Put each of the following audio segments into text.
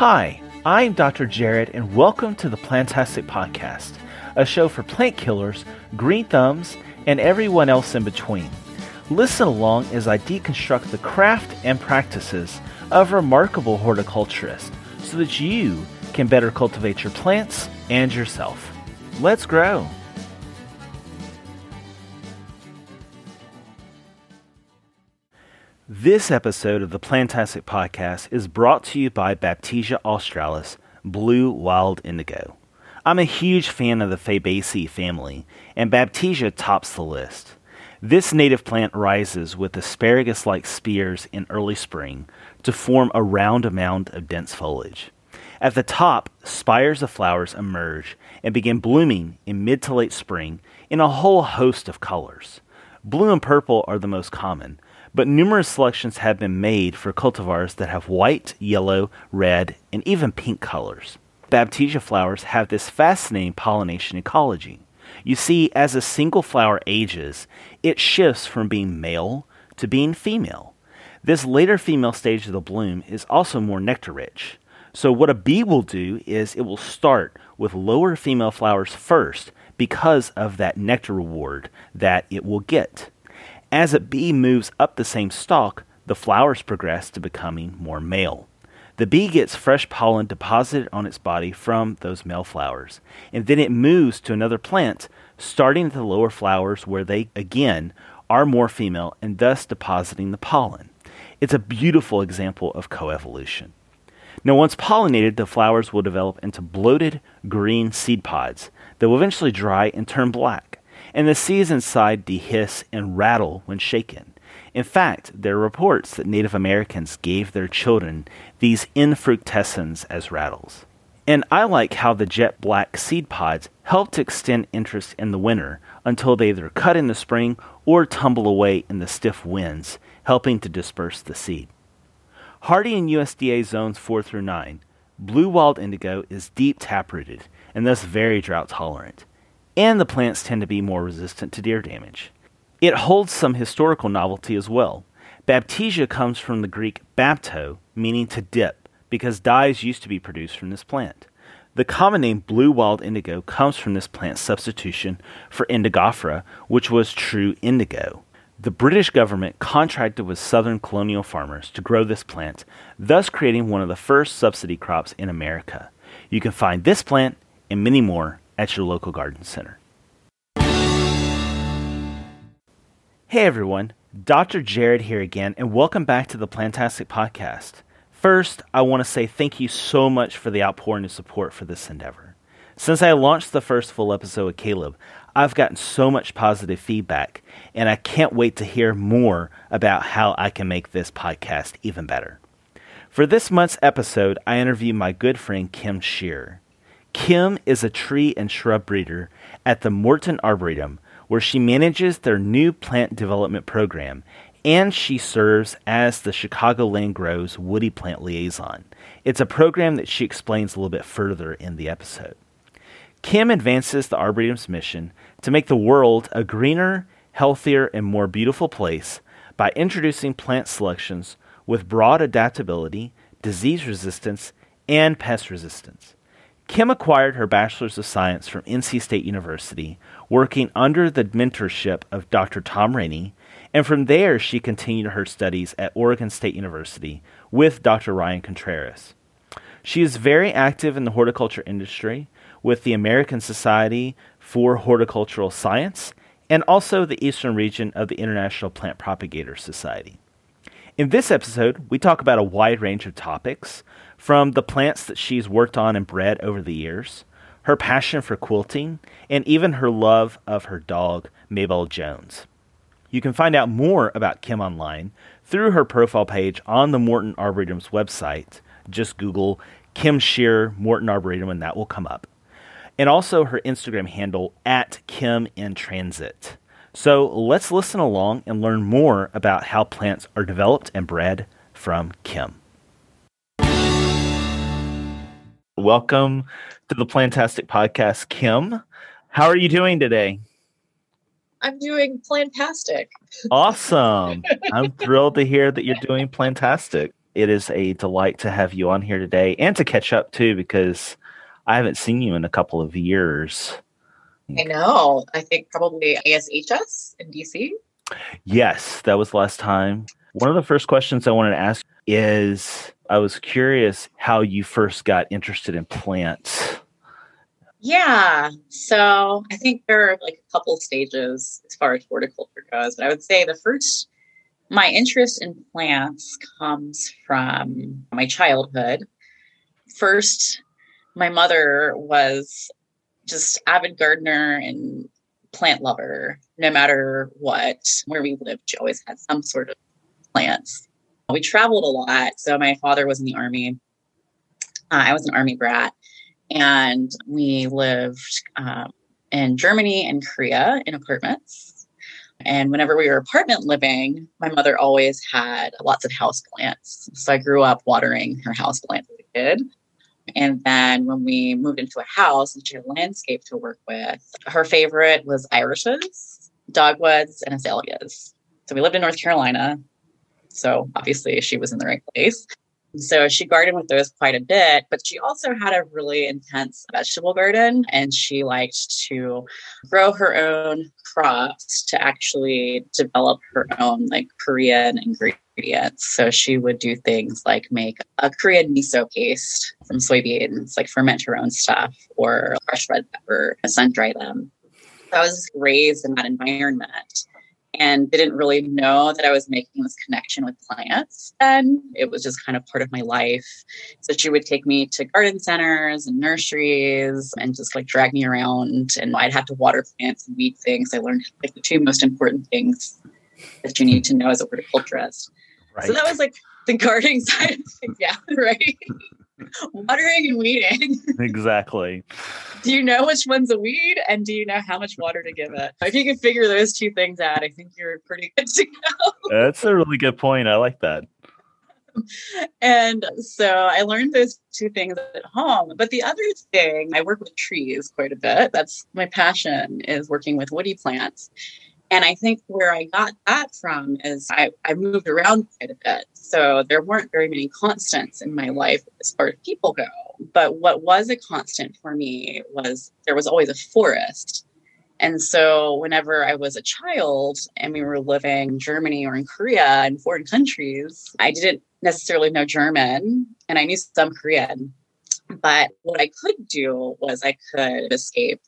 Hi, I'm Dr. Jared, and welcome to the Plantastic Podcast, a show for plant killers, green thumbs, and everyone else in between. Listen along as I deconstruct the craft and practices of remarkable horticulturists so that you can better cultivate your plants and yourself. Let's grow. This episode of the Plantastic Podcast is brought to you by Baptisia australis Blue Wild Indigo. I'm a huge fan of the Fabaceae family, and Baptisia tops the list. This native plant rises with asparagus like spears in early spring to form a round mound of dense foliage. At the top, spires of flowers emerge and begin blooming in mid to late spring in a whole host of colors. Blue and purple are the most common, but numerous selections have been made for cultivars that have white, yellow, red, and even pink colors. Baptisia flowers have this fascinating pollination ecology. You see, as a single flower ages, it shifts from being male to being female. This later female stage of the bloom is also more nectar rich. So, what a bee will do is it will start with lower female flowers first because of that nectar reward that it will get. As a bee moves up the same stalk, the flowers progress to becoming more male. The bee gets fresh pollen deposited on its body from those male flowers, and then it moves to another plant, starting at the lower flowers where they, again, are more female and thus depositing the pollen. It's a beautiful example of coevolution. Now, once pollinated, the flowers will develop into bloated green seed pods that will eventually dry and turn black and the seeds inside dehisce and rattle when shaken. In fact, there are reports that Native Americans gave their children these infructescens as rattles. And I like how the jet black seed pods help to extend interest in the winter until they either cut in the spring or tumble away in the stiff winds, helping to disperse the seed. Hardy in USDA zones 4 through 9, blue wild indigo is deep taprooted and thus very drought tolerant and the plants tend to be more resistant to deer damage. It holds some historical novelty as well. Baptisia comes from the Greek bapto, meaning to dip, because dyes used to be produced from this plant. The common name blue wild indigo comes from this plant's substitution for indigofera, which was true indigo. The British government contracted with southern colonial farmers to grow this plant, thus creating one of the first subsidy crops in America. You can find this plant and many more at your local garden center. Hey everyone, Dr. Jared here again, and welcome back to the Plantastic Podcast. First, I want to say thank you so much for the outpouring of support for this endeavor. Since I launched the first full episode with Caleb, I've gotten so much positive feedback, and I can't wait to hear more about how I can make this podcast even better. For this month's episode, I interview my good friend Kim Shearer. Kim is a tree and shrub breeder at the Morton Arboretum, where she manages their new plant development program, and she serves as the Chicagoland Grows Woody Plant Liaison. It's a program that she explains a little bit further in the episode. Kim advances the Arboretum's mission to make the world a greener, healthier, and more beautiful place by introducing plant selections with broad adaptability, disease resistance, and pest resistance. Kim acquired her Bachelor's of Science from NC State University, working under the mentorship of Dr. Tom Ranney, and from there she continued her studies at Oregon State University with Dr. Ryan Contreras. She is very active in the horticulture industry with the American Society for Horticultural Science and also the Eastern region of the International Plant Propagator Society. In this episode, we talk about a wide range of topics from the plants that she's worked on and bred over the years, her passion for quilting, and even her love of her dog, Maybelle Jones. You can find out more about Kim online through her profile page on the Morton Arboretum's website. Just Google Kim Shearer Morton Arboretum and that will come up. And also her Instagram handle at Kim in Transit. So let's listen along and learn more about how plants are developed and bred from Kim. Welcome to the Plantastic Podcast, Kim. How are you doing today? I'm doing plantastic. Awesome. I'm thrilled to hear that you're doing plantastic. It is a delight to have you on here today and to catch up too, because I haven't seen you in a couple of years. I know. I think probably ASHS in DC. Yes, that was last time. One of the first questions I wanted to ask is I was curious how you first got interested in plants. Yeah. So I think there are like a couple stages as far as horticulture goes. But I would say the first, my interest in plants comes from my childhood. First, my mother was just avid gardener and plant lover, no matter what, where we lived, she always had some sort of plants. We traveled a lot. So my father was in the army. Uh, I was an army brat. And we lived um, in Germany and Korea in apartments. And whenever we were apartment living, my mother always had lots of house plants. So I grew up watering her house plants as a kid. And then when we moved into a house and she had a landscape to work with, her favorite was irises, dogwoods, and azaleas. So we lived in North Carolina. So obviously she was in the right place. So she gardened with those quite a bit, but she also had a really intense vegetable garden and she liked to grow her own crops to actually develop her own like Korean ingredients. So she would do things like make a Korean miso paste from soybeans, like ferment her own stuff or fresh red pepper, sun dry them. I was raised in that environment and didn't really know that I was making this connection with plants. And it was just kind of part of my life. So she would take me to garden centers and nurseries and just like drag me around. And I'd have to water plants and weed things. I learned like the two most important things that you need to know as a horticulturist. Right. So that was like the gardening side of things. Yeah, right. watering and weeding. exactly. Do you know which one's a weed and do you know how much water to give it? If you can figure those two things out, I think you're pretty good to go. That's a really good point. I like that. And so I learned those two things at home. But the other thing, I work with trees quite a bit. That's my passion is working with woody plants. And I think where I got that from is I, I moved around quite a bit. So there weren't very many constants in my life as far as people go. But what was a constant for me was there was always a forest. And so whenever I was a child and we were living in Germany or in Korea in foreign countries, I didn't necessarily know German and I knew some Korean. But what I could do was I could escape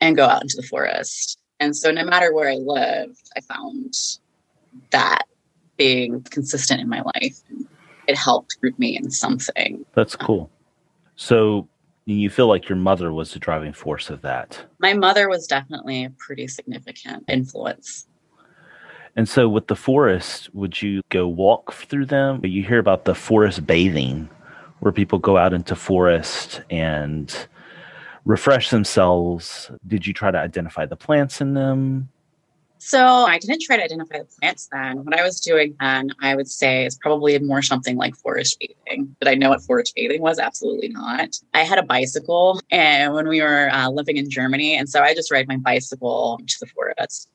and go out into the forest and so no matter where I lived, I found that being consistent in my life. It helped root me in something. That's cool. So you feel like your mother was the driving force of that? My mother was definitely a pretty significant influence. And so with the forest, would you go walk through them? You hear about the forest bathing where people go out into forest and refresh themselves, did you try to identify the plants in them? So I didn't try to identify the plants then. What I was doing then, I would say, is probably more something like forest bathing. Did I know what forest bathing was? Absolutely not. I had a bicycle, and when we were uh, living in Germany, and so I just ride my bicycle to the forest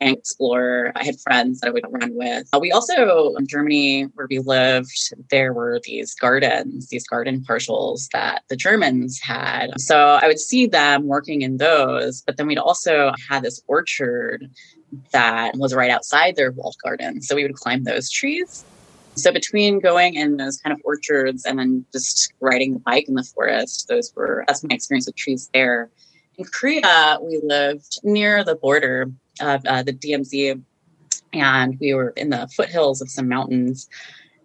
and explore. I had friends that I would run with. Uh, we also, in Germany, where we lived, there were these gardens, these garden parcels that the Germans had. So I would see them working in those, but then we'd also had this orchard that was right outside their walled garden. So we would climb those trees. So between going in those kind of orchards and then just riding the bike in the forest, those were that's my experience with trees there. In Korea, we lived near the border of uh, the DMZ, and we were in the foothills of some mountains.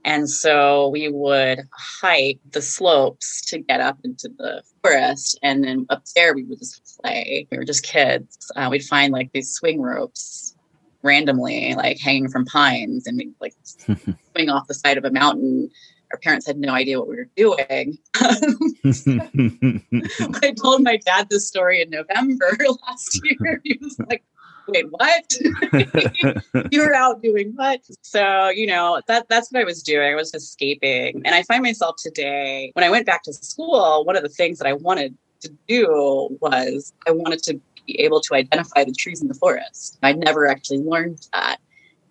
And so we would hike the slopes to get up into the forest. And then up there, we would just play. We were just kids. Uh, we'd find like these swing ropes randomly, like hanging from pines, and we'd like swing off the side of a mountain. Our parents had no idea what we were doing. I told my dad this story in November last year. He was like, wait, what? you were out doing what? So, you know, that that's what I was doing. I was escaping. And I find myself today, when I went back to school, one of the things that I wanted to do was I wanted to be able to identify the trees in the forest. I'd never actually learned that.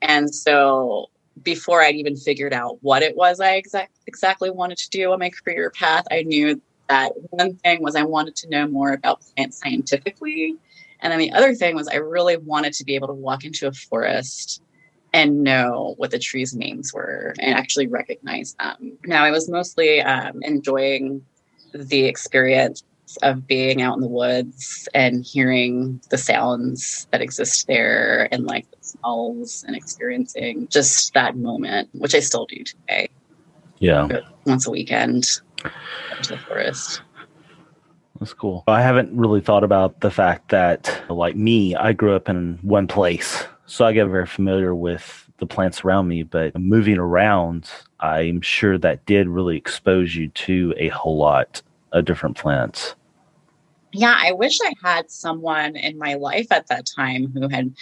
And so before I'd even figured out what it was I exact, exactly wanted to do on my career path, I knew that one thing was I wanted to know more about plants scientifically. And then the other thing was I really wanted to be able to walk into a forest and know what the trees' names were and actually recognize them. Now, I was mostly um, enjoying the experience of being out in the woods and hearing the sounds that exist there and like the smells and experiencing just that moment, which I still do today. Yeah. Once a weekend to the forest. That's cool. I haven't really thought about the fact that, like me, I grew up in one place. So I get very familiar with the plants around me, but moving around, I'm sure that did really expose you to a whole lot of different plants. Yeah, I wish I had someone in my life at that time who had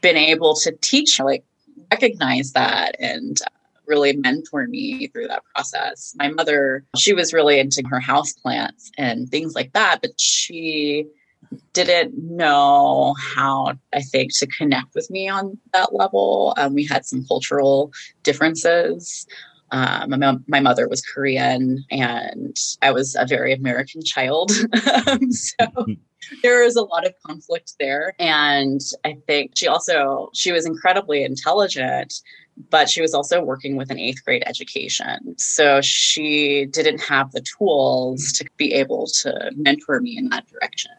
been able to teach, like, recognize that and really mentor me through that process. My mother, she was really into her house plants and things like that, but she didn't know how I think to connect with me on that level. Um, we had some cultural differences. Um, my, my, mother was Korean and I was a very American child. Um, so there was a lot of conflict there. And I think she also, she was incredibly intelligent, but she was also working with an eighth grade education. So she didn't have the tools to be able to mentor me in that direction.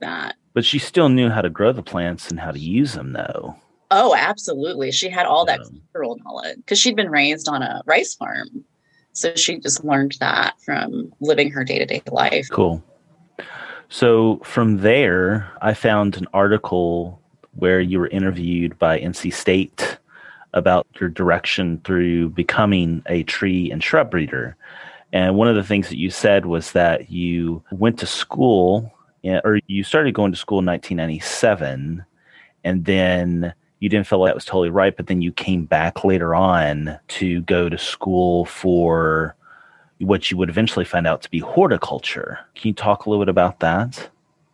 That. But she still knew how to grow the plants and how to use them, though. Oh, absolutely. She had all that cultural knowledge because she'd been raised on a rice farm. So she just learned that from living her day to day life. Cool. So from there, I found an article where you were interviewed by NC State about your direction through becoming a tree and shrub breeder. And one of the things that you said was that you went to school, eh, or you started going to school in 1997, and then you didn't feel like that was totally right, but then you came back later on to go to school for what you would eventually find out to be horticulture. Can you talk a little bit about that?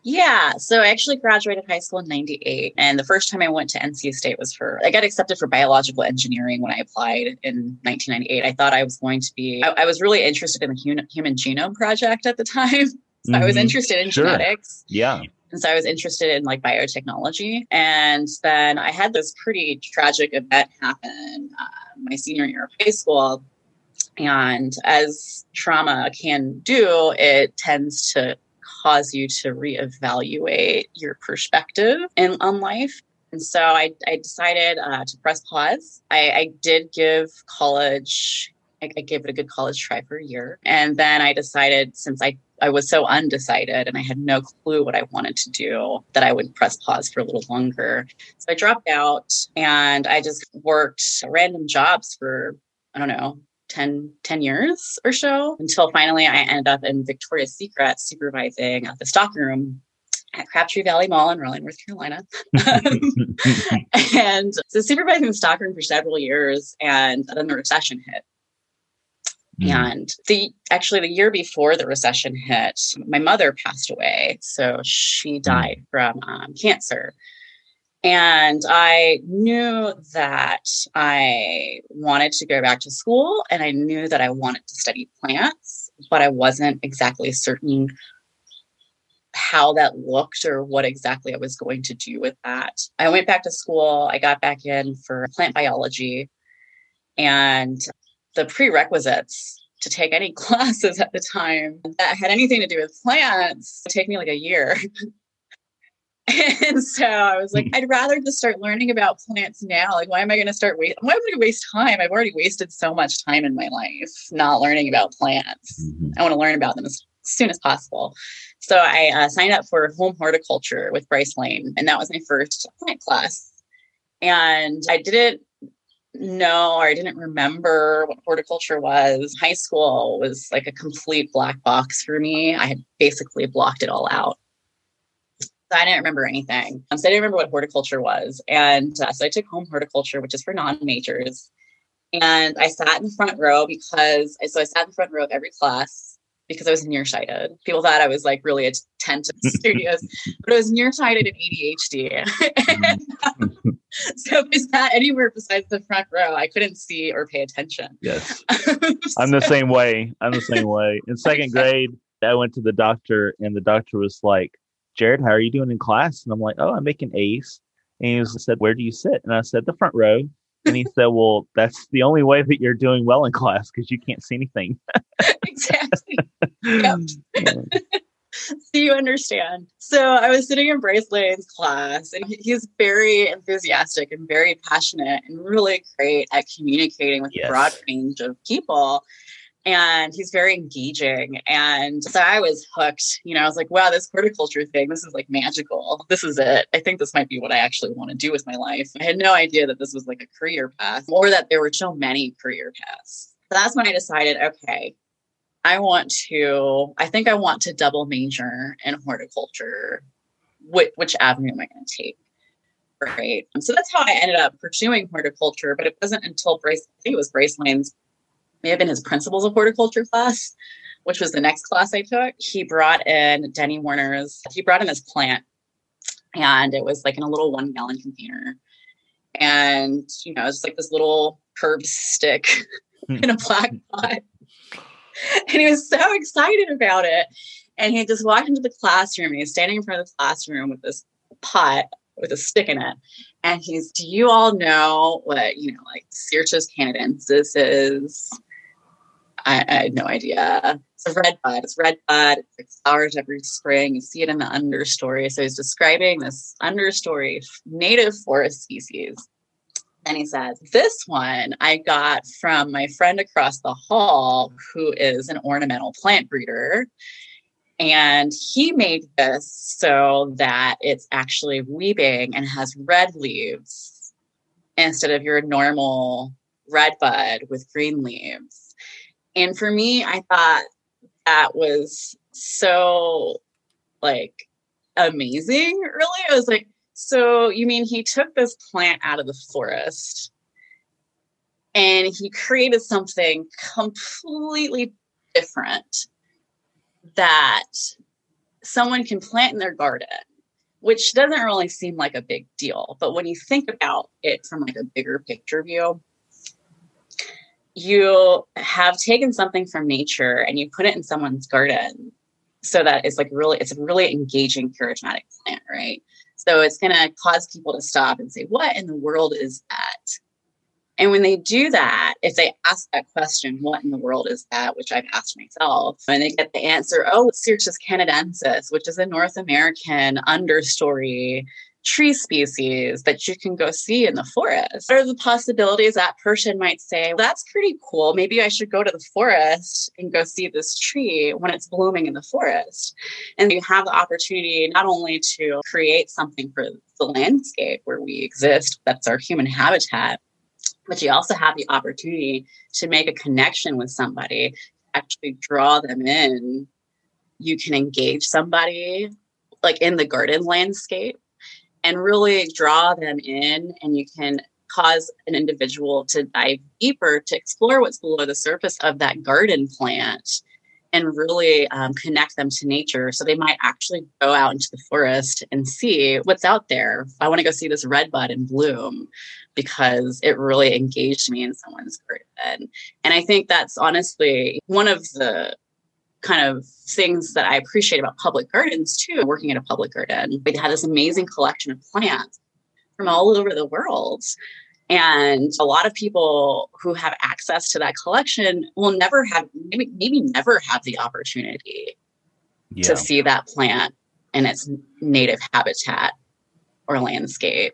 Yeah. So I actually graduated high school in 98. And the first time I went to NC State was for, I got accepted for biological engineering when I applied in 1998. I thought I was going to be, I, I was really interested in the human, human Genome Project at the time. So mm-hmm. I was mm-hmm. interested in sure. genetics. Yeah. And so I was interested in like biotechnology. And then I had this pretty tragic event happen uh, my senior year of high school. And as trauma can do, it tends to cause you to reevaluate your perspective in, on life. And so I, I decided uh, to press pause. I, I did give college I, I gave it a good college try for a year. And then I decided since I I was so undecided and I had no clue what I wanted to do that I would press pause for a little longer. So I dropped out and I just worked random jobs for, I don't know, 10, 10 years or so until finally I ended up in Victoria's Secret supervising at the stockroom at Crabtree Valley Mall in Raleigh, North Carolina. and so supervising the stockroom for several years and then the recession hit. Mm. And the actually the year before the recession hit, my mother passed away. So she mm. died from um, cancer. And I knew that I wanted to go back to school and I knew that I wanted to study plants, but I wasn't exactly certain how that looked or what exactly I was going to do with that. I went back to school. I got back in for plant biology and the prerequisites to take any classes at the time that had anything to do with plants would take me like a year. and so I was like, hmm. I'd rather just start learning about plants now. Like, why am I going to start waste? Why am I going to waste time? I've already wasted so much time in my life not learning about plants. Mm-hmm. I want to learn about them as soon as possible. So I uh, signed up for home horticulture with Bryce Lane, and that was my first plant class. And I didn't know or I didn't remember what horticulture was. High school was like a complete black box for me. I had basically blocked it all out. I didn't remember anything. Um, so I didn't remember what horticulture was. And uh, so I took home horticulture, which is for non majors. And I sat in the front row because, so I sat in the front row of every class. because I was nearsighted. People thought I was like really attentive studios, but I was nearsighted and ADHD. Mm-hmm. so if I sat anywhere besides the front row, I couldn't see or pay attention. Yes. so, I'm the same way. I'm the same way. In second grade, I went to the doctor and the doctor was like, Jared, how are you doing in class? And I'm like, oh, I'm making A's. And he was, said, where do you sit? And I said, the front row. And he said, well, that's the only way that you're doing well in class because you can't see anything. exactly. Yep. so you understand. So I was sitting in Bryce Lane's class, and he's very enthusiastic and very passionate and really great at communicating with yes. a broad range of people and he's very engaging. And so I was hooked. You know, I was like, wow, this horticulture thing, this is like magical. This is it. I think this might be what I actually want to do with my life. I had no idea that this was like a career path or that there were so many career paths. So that's when I decided, okay, I want to, I think I want to double major in horticulture. Which, which avenue am I going to take? Right. So that's how I ended up pursuing horticulture. But it wasn't until Bryce, I think it was Bryce Lane's may have been his principles of horticulture class, which was the next class I took. He brought in Denny Werner's, he brought in this plant and it was like in a little one gallon container. And, you know, it's like this little herb stick hmm. in a black pot. And he was so excited about it. And he just walked into the classroom and he's standing in front of the classroom with this pot with a stick in it. And he's, do you all know what, you know, like Cercis canadensis is? I, I, had no idea. It's a red bud. It's red bud. It like flowers every spring. You see it in the understory. So he's describing this understory native forest species. And he says, This one I got from my friend across the hall, who is an ornamental plant breeder. And he made this so that it's actually weeping and has red leaves instead of your normal red bud with green leaves. And for me, I thought that was so like amazing, really. I was like, so you mean he took this plant out of the forest and he created something completely different that someone can plant in their garden which doesn't really seem like a big deal but when you think about it from like a bigger picture view you have taken something from nature and you put it in someone's garden. So that it's like really it's a really engaging charismatic plant right? So it's going to cause people to stop and say what in the world is that? And when they do that if they ask that question what in the world is that? which i've asked myself and they get the answer oh it's Cercis canadensis which is a north american understory tree species that you can go see in the forest? What are the possibilities that person might say, that's pretty cool. Maybe I should go to the forest and go see this tree when it's blooming in the forest. And you have the opportunity not only to create something for the landscape where we exist, that's our human habitat, but you also have the opportunity to make a connection with somebody, actually draw them in. You can engage somebody like in the garden landscape and really draw them in and you can cause an individual to dive deeper to explore what's below the surface of that garden plant and really um, connect them to nature. So they might actually go out into the forest and see what's out there. I want to go see this red bud in bloom because it really engaged me in someone's garden. And I think that's honestly one of the kind of things that I appreciate about public gardens too, working at a public garden. We had this amazing collection of plants from all over the world. And a lot of people who have access to that collection will never have, maybe, maybe never have the opportunity yeah. to see that plant in its native habitat or landscape.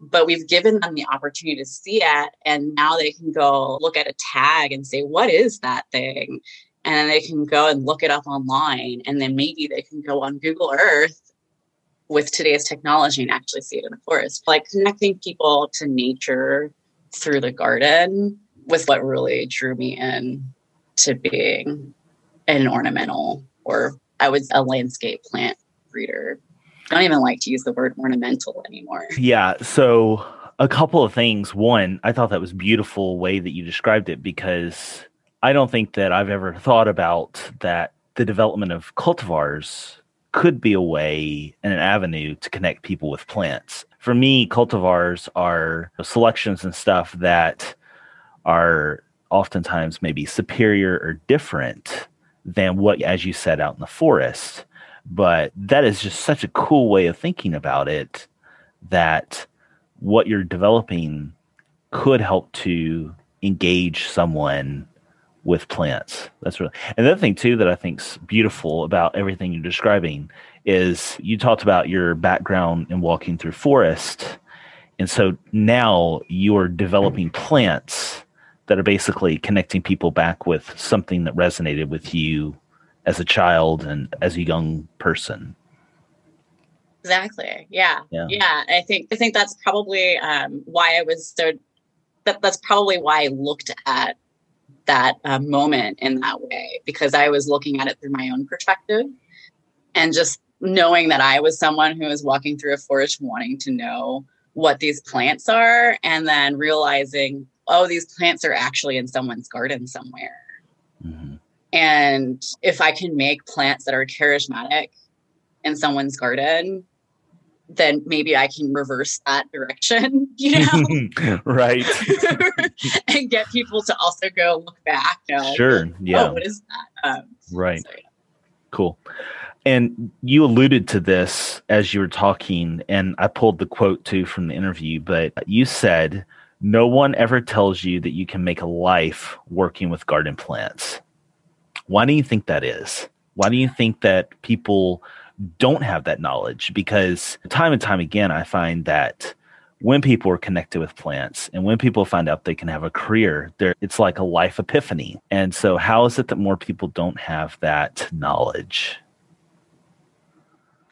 But we've given them the opportunity to see it. And now they can go look at a tag and say, what is that thing? And they can go and look it up online and then maybe they can go on google earth with today's technology and actually see it in the forest. Like connecting people to nature through the garden was what really drew me in to being an ornamental or i was a landscape plant breeder I don't even like to use the word ornamental anymore. Yeah so a couple of things. One i thought that was beautiful way that you described it because I don't think that I've ever thought about that the development of cultivars could be a way and an avenue to connect people with plants. For me, cultivars are selections and stuff that are oftentimes maybe superior or different than what, as you said, out in the forest. But that is just such a cool way of thinking about it that what you're developing could help to engage someone with plants. That's really And another thing too that I think's beautiful about everything you're describing is you talked about your background in walking through forest. And so now you're developing plants that are basically connecting people back with something that resonated with you as a child and as a young person. Exactly. Yeah. Yeah. yeah. I think I think that's probably um, why I was so that, that's probably why I looked at that uh, moment in that way because I was looking at it through my own perspective and just knowing that I was someone who was walking through a forest wanting to know what these plants are and then realizing, oh, these plants are actually in someone's garden somewhere. Mm-hmm. And if I can make plants that are charismatic in someone's garden, then maybe I can reverse that direction, you know? right. and get people to also go look back. You know, sure. Like, yeah. Oh, what is that? Um, right. So, yeah. Cool. And you alluded to this as you were talking, and I pulled the quote too from the interview, but you said, No one ever tells you that you can make a life working with garden plants. Why do you think that is? Why do you think that people don't have that knowledge because time and time again, I find that when people are connected with plants and when people find out they can have a career, there it's like a life epiphany. And so, how is it that more people don't have that knowledge?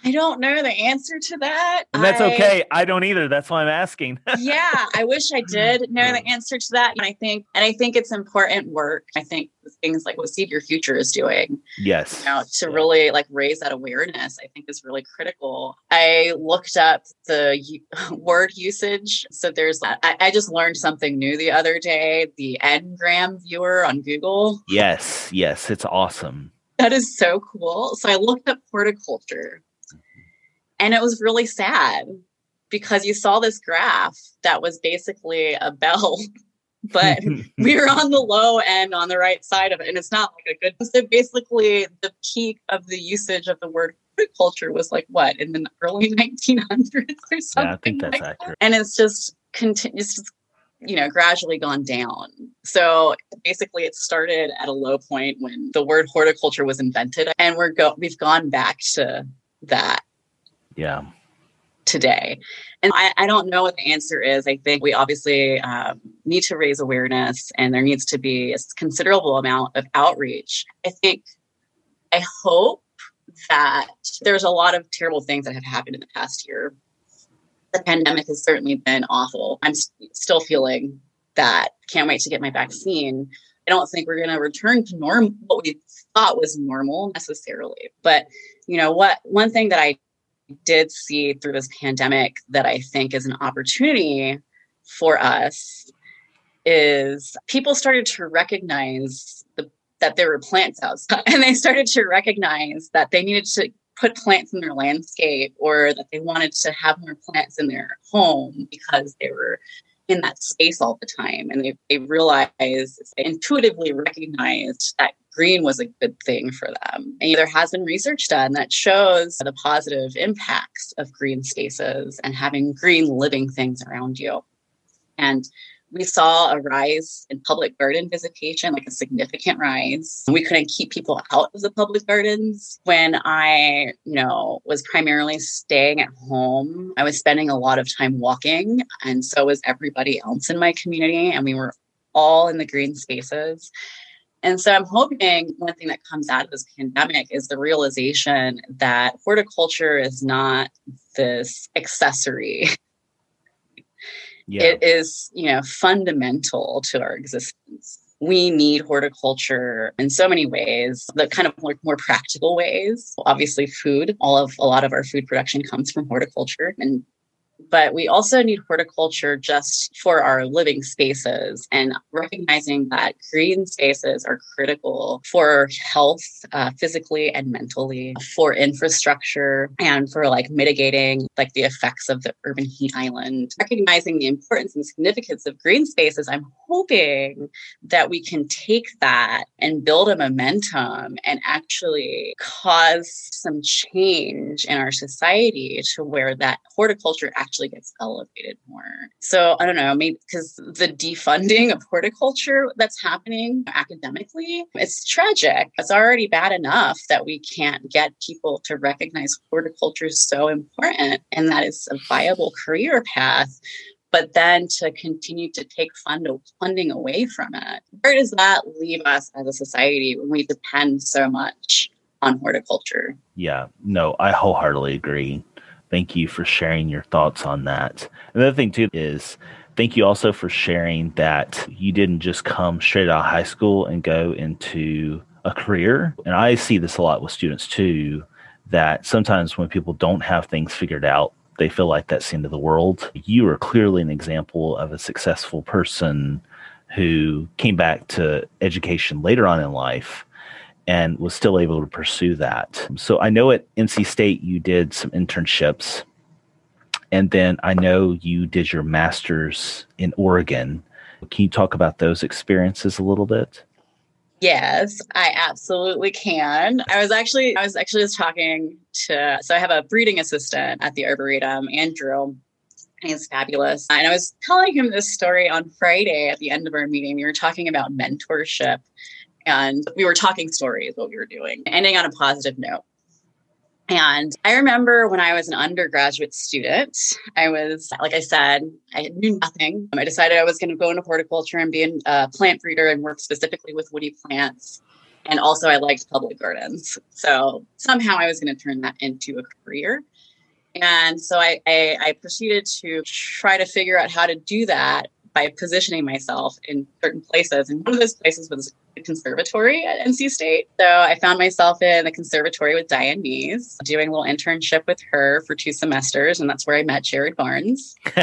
I don't know the answer to that. And that's I, okay. I don't either. That's why I'm asking. yeah, I wish I did know the answer to that. And I think and I think it's important work. I think things like what Seed Your Future is doing. Yes. You know, to yeah. really like raise that awareness, I think is really critical. I looked up the u- word usage. So there's I, I just learned something new the other day, the Ngram viewer on Google. Yes, yes, it's awesome. That is so cool. So I looked up horticulture and it was really sad because you saw this graph that was basically a bell, but we were on the low end on the right side of it. And it's not like a good. So basically, the peak of the usage of the word horticulture was like what in the early 1900s or something. Yeah, I think that's like accurate. That. And it's just continues you know gradually gone down so basically it started at a low point when the word horticulture was invented and we're go we've gone back to that yeah. today. And I, I, don't know what the answer is. I think we obviously um, need to raise awareness and there needs to be a considerable amount of outreach. I think i hope that there's a lot of terrible things that have happened in the past year. The pandemic has certainly been awful. I'm st- still feeling that. Can't wait to get my vaccine. I don't think we're going to return to norm what we thought was normal necessarily. But you know what one thing that i did see through this pandemic that I think is an opportunity for us is people started to recognize the, that there were plants outside and they started to recognize that they needed to put plants in their landscape or that they wanted to have more plants in their home because they were in that space all the time and they, they realized they intuitively recognized that green was a good thing for them. And there has been research done that shows the positive impacts of green spaces and having green living things around you. And we saw a rise in public garden visitation, like a significant rise. We couldn't keep people out of the public gardens. When I, you know, was primarily staying at home, I was spending a lot of time walking, and so was everybody else in my community. And we were all in the green spaces. And so I'm hoping one thing that comes out of this pandemic is the realization that horticulture is not this accessory. Yeah. It is, you know, fundamental to our existence. We need horticulture in so many ways, the kind of more, more practical ways. Obviously, food, all of a lot of our food production comes from horticulture and but we also need horticulture just for our living spaces and recognizing that green spaces are critical for health uh, physically and mentally for infrastructure and for like mitigating like the effects of the urban heat island. Recognizing the importance and significance of green spaces i'm hoping that we can take that and build a momentum and actually cause some change in our society to where that horticulture actually gets elevated more. So I don't know, maybe because the defunding of horticulture that's happening academically, it's tragic. It's already bad enough that we can't get people to recognize horticulture is so important and that it's a viable career path but then to continue to take fund funding away from it. Where does that leave us as a society when we depend so much on horticulture? Yeah, no, I wholeheartedly agree. Thank you for sharing your thoughts on that. Another thing too is thank you also for sharing that you didn't just come straight out of high school and go into a career. And I see this a lot with students too that sometimes when people don't have things figured out, they feel like that's the end of the world. You are clearly an example of a successful person who came back to education later on in life and was still able to pursue that. So I know at NC State you did some internships, and then I know you did your master's in Oregon. Can you talk about those experiences a little bit? Yes, I absolutely can. I was actually I was actually just talking to so I have a breeding assistant at the Arboretum, Andrew. He's fabulous. And I was telling him this story on Friday at the end of our meeting. We were talking about mentorship and we were talking stories, what we were doing, ending on a positive note. And I remember when I was an undergraduate student, I was, like I said, I knew nothing. I decided I was going to go into horticulture and be a plant breeder and work specifically with woody plants. And also, I liked public gardens. So somehow I was going to turn that into a career. And so I, I, I proceeded to try to figure out how to do that by positioning myself in certain places. And one of those places was the conservatory at NC State. So I found myself in the conservatory with Diane Mays, doing a little internship with her for two semesters. And that's where I met Jared Barnes.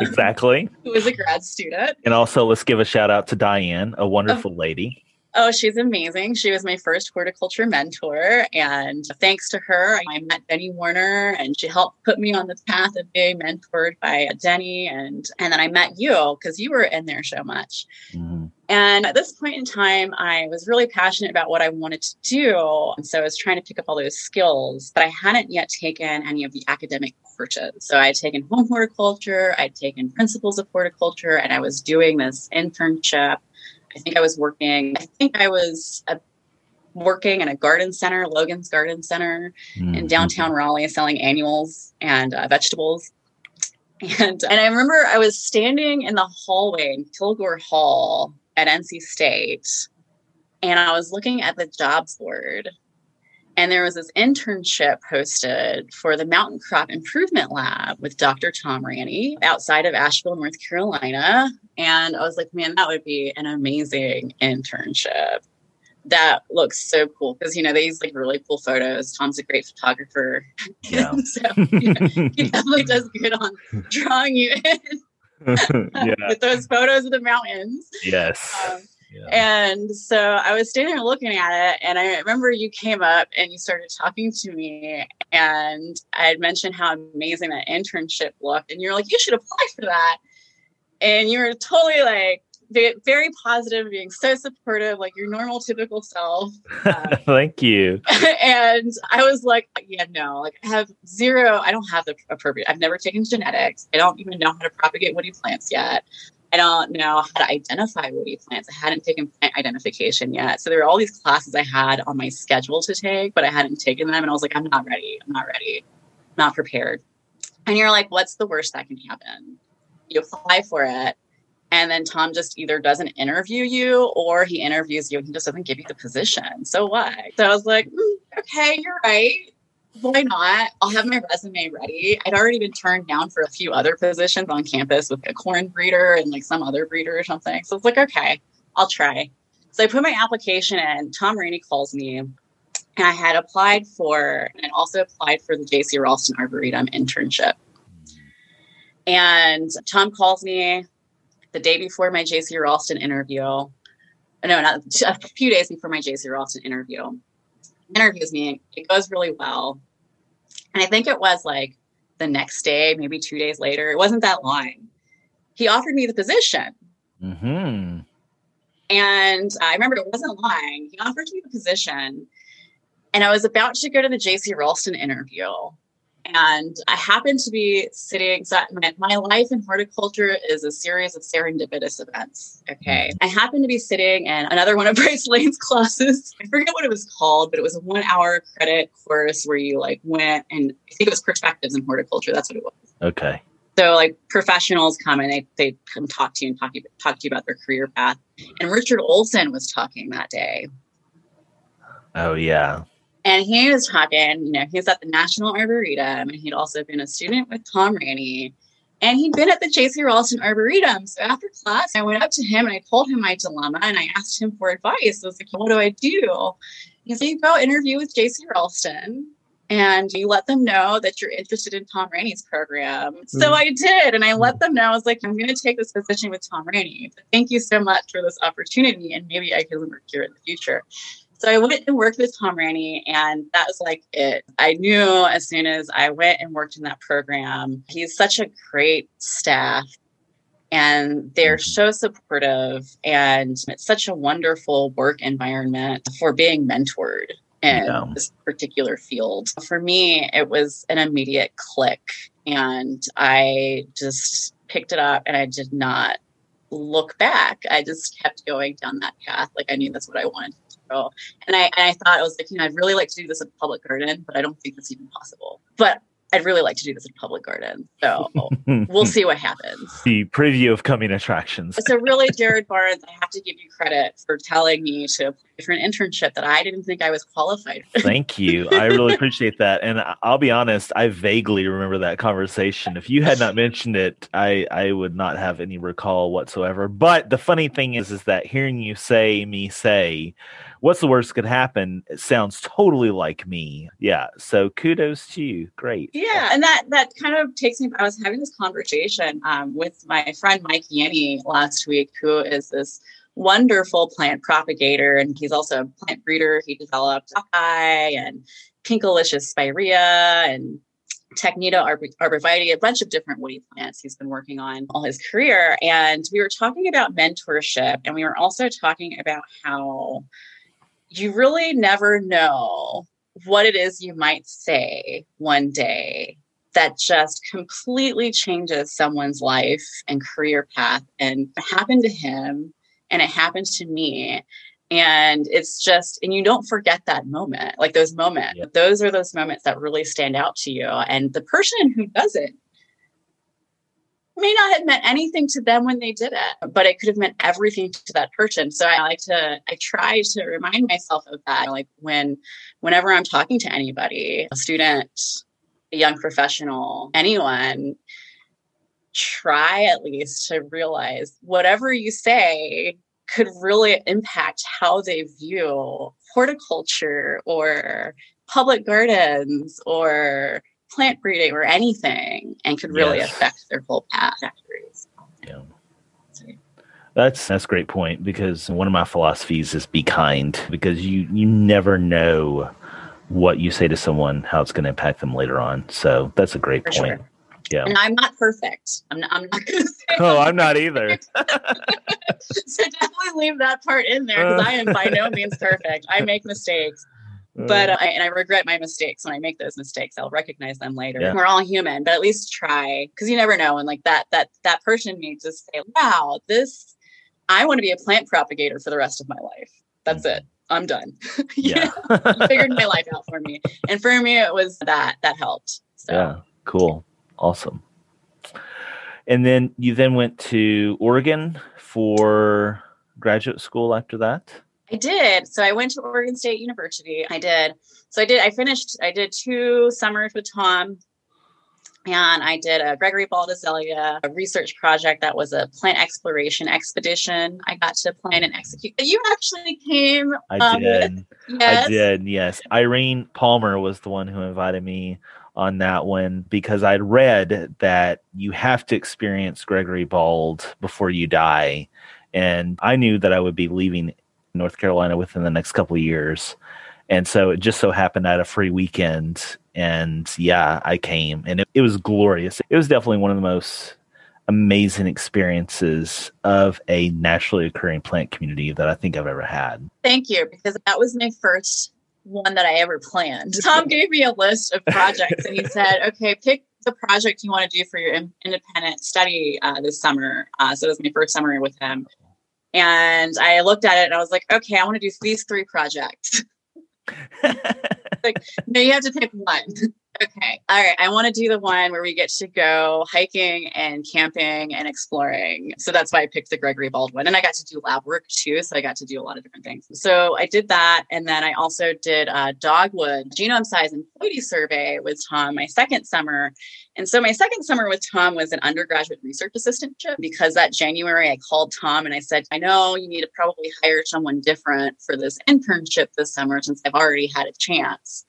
exactly. Who was a grad student. And also, let's give a shout out to Diane, a wonderful oh. lady. Oh, she's amazing. She was my first horticulture mentor. And thanks to her, I met Denny Werner and she helped put me on the path of being mentored by Denny. And, and then I met you because you were in there so much. Mm-hmm. And at this point in time, I was really passionate about what I wanted to do. And so I was trying to pick up all those skills, but I hadn't yet taken any of the academic courses. So I had taken home horticulture, I'd taken principles of horticulture, and I was doing this internship I think I was working, I think I was a, working in a garden center, Logan's Garden Center mm-hmm. in downtown Raleigh, selling annuals and uh, vegetables. And, and I remember I was standing in the hallway in Kilgore Hall at NC State, and I was looking at the jobs board and there was this internship hosted for the Mountain Crop Improvement Lab with Dr. Tom Ranney outside of Asheville, North Carolina. And I was like, man, that would be an amazing internship. That looks so cool because you know they use like really cool photos. Tom's a great photographer, yeah. so you know, he definitely does good on drawing you in yeah. with those photos of the mountains. Yes. Um, and so I was standing there looking at it, and I remember you came up and you started talking to me, and I had mentioned how amazing that internship looked, and you're like, you should apply for that. And you were totally like, very positive, being so supportive, like your normal, typical self. Uh, Thank you. and I was like, yeah, no, like I have zero, I don't have the appropriate, I've never taken genetics. I don't even know how to propagate woody plants yet. I don't know how to identify woody plants. I hadn't taken plant identification yet. So there were all these classes I had on my schedule to take, but I hadn't taken them. And I was like, I'm not ready. I'm not ready. I'm not prepared. And you're like, what's the worst that can happen? You apply for it. And then Tom just either doesn't interview you or he interviews you and he just doesn't give you the position. So what? So I was like, mm, okay, you're right why not? I'll have my resume ready. I'd already been turned down for a few other positions on campus with a corn breeder and like some other breeder or something. So it's like, okay, I'll try. So I put my application in. Tom Ranney calls me. And I had applied for and also applied for the JC Raulston Arboretum internship. And Tom calls me the day before my JC Raulston interview. No, not a few days before my JC Raulston interview. Interviews me. It goes really well. And I think it was like the next day, maybe two days later. It wasn't that long. He offered me the position. Mm-hmm. And I remember it wasn't lying. He offered me the position. And I was about to go to the JC Raulston interview. And I happen to be sitting, so my, my life in horticulture is a series of serendipitous events. Okay. Hmm. I happen to be sitting in another one of Bryce Lane's classes. I forget what it was called, but it was a one hour credit course where you like went and I think it was perspectives in horticulture. That's what it was. Okay. So like professionals come and they, they come talk to you and talk, you, talk to you about their career path. And Richard Olsen was talking that day. Oh yeah. And he was talking, you know, he was at the National Arboretum and he'd also been a student with Tom Ranney. And he'd been at the JC Raulston Arboretum. So after class, I went up to him and I told him my dilemma and I asked him for advice. I was like, what do I do? He said, you go interview with JC Raulston and you let them know that you're interested in Tom Ranney's program. Mm-hmm. So I did. And I let them know, I was like, I'm going to take this position with Tom Ranney. But thank you so much for this opportunity. And maybe I can work here in the future. So I went and worked with Tom Ranney, and that was like it. I knew as soon as I went and worked in that program, he's such a great staff and they're mm-hmm. so supportive and it's such a wonderful work environment for being mentored in yeah. this particular field. For me, it was an immediate click and I just picked it up and I did not look back. I just kept going down that path. Like I knew that's what I wanted and I, and I thought I was like, you know, I'd really like to do this at Public Garden, but I don't think that's even possible. But I'd really like to do this in Public Garden. So we'll see what happens. The preview of coming attractions. so really, Jared Barnes, I have to give you credit for telling me to apply for an internship that I didn't think I was qualified for. Thank you. I really appreciate that. And I'll be honest, I vaguely remember that conversation. If you had not mentioned it, I, I would not have any recall whatsoever. But the funny thing is, is that hearing you say me say, what's the worst could happen? It sounds totally like me. Yeah. So kudos to you. Great. Yeah, and that that kind of takes me. I was having this conversation um, with my friend Mike Yanny last week, who is this wonderful plant propagator, and he's also a plant breeder. He developed Hawkeye and Pinkalicious spirea and Technito arbor- arborvitae, a bunch of different woody plants he's been working on all his career. And we were talking about mentorship, and we were also talking about how you really never know what it is you might say one day that just completely changes someone's life and career path. And it happened to him and it happened to me. And it's just, and you don't forget that moment, like those moments. Yeah. Those are those moments that really stand out to you. And the person who does it may not have meant anything to them when they did it, but it could have meant everything to that person. So I like to, I try to remind myself of that. Like when, whenever I'm talking to anybody, a student, a young professional, anyone, try at least to realize whatever you say could really impact how they view horticulture or public gardens or plant breeding or anything and could really yes. affect their whole path. Yeah. That's that's a great point because one of my philosophies is be kind because you you never know what you say to someone how it's going to impact them later on. So that's a great For point. Sure. Yeah. And I'm not perfect. I'm not, I'm not going to say. Oh, I'm not either. so definitely leave that part in there because I am by no means perfect. I make mistakes but uh, I, and I regret my mistakes when I make those mistakes. I'll recognize them later. Yeah. We're all human, but at least try because you never know. And like that, that that person may just say, "Wow, this, I want to be a plant propagator for the rest of my life. That's mm-hmm. it. I'm done. yeah, figured my life out for me. And for me, it was that that helped. So. Yeah, cool, awesome. And then you then went to Oregon for graduate school after that. I did. So I went to Oregon State University. I did. So I did. I finished. I did two summers with Tom, and I did a Gregory Bald azalea a research project that was a plant exploration expedition. I got to plan and execute. You actually came. I um, did. Yes. I did. Yes. Irene Palmer was the one who invited me on that one because I'd read that you have to experience Gregory Bald before you die. And I knew that I would be leaving North Carolina within the next couple of years. And so it just so happened I had a free weekend. And yeah, I came and it, it was glorious. It was definitely one of the most amazing experiences of a naturally occurring plant community that I think I've ever had. Thank you, because that was my first one that I ever planned. Tom gave me a list of projects and he said, okay, pick the project you want to do for your independent study uh, this summer. Uh, so it was my first summer with him. And I looked at it and I was like, okay, I want to do these three projects. like, no, you have to pick one. Okay. All right. I want to do the one where we get to go hiking and camping and exploring. So that's why I picked the Gregory Baldwin. And I got to do lab work too. So I got to do a lot of different things. So I did that. And then I also did a dogwood genome size and ploidy survey with Tom my second summer. And so my second summer with Tom was an undergraduate research assistantship because that January I called Tom and I said, I know you need to probably hire someone different for this internship this summer since I've already had a chance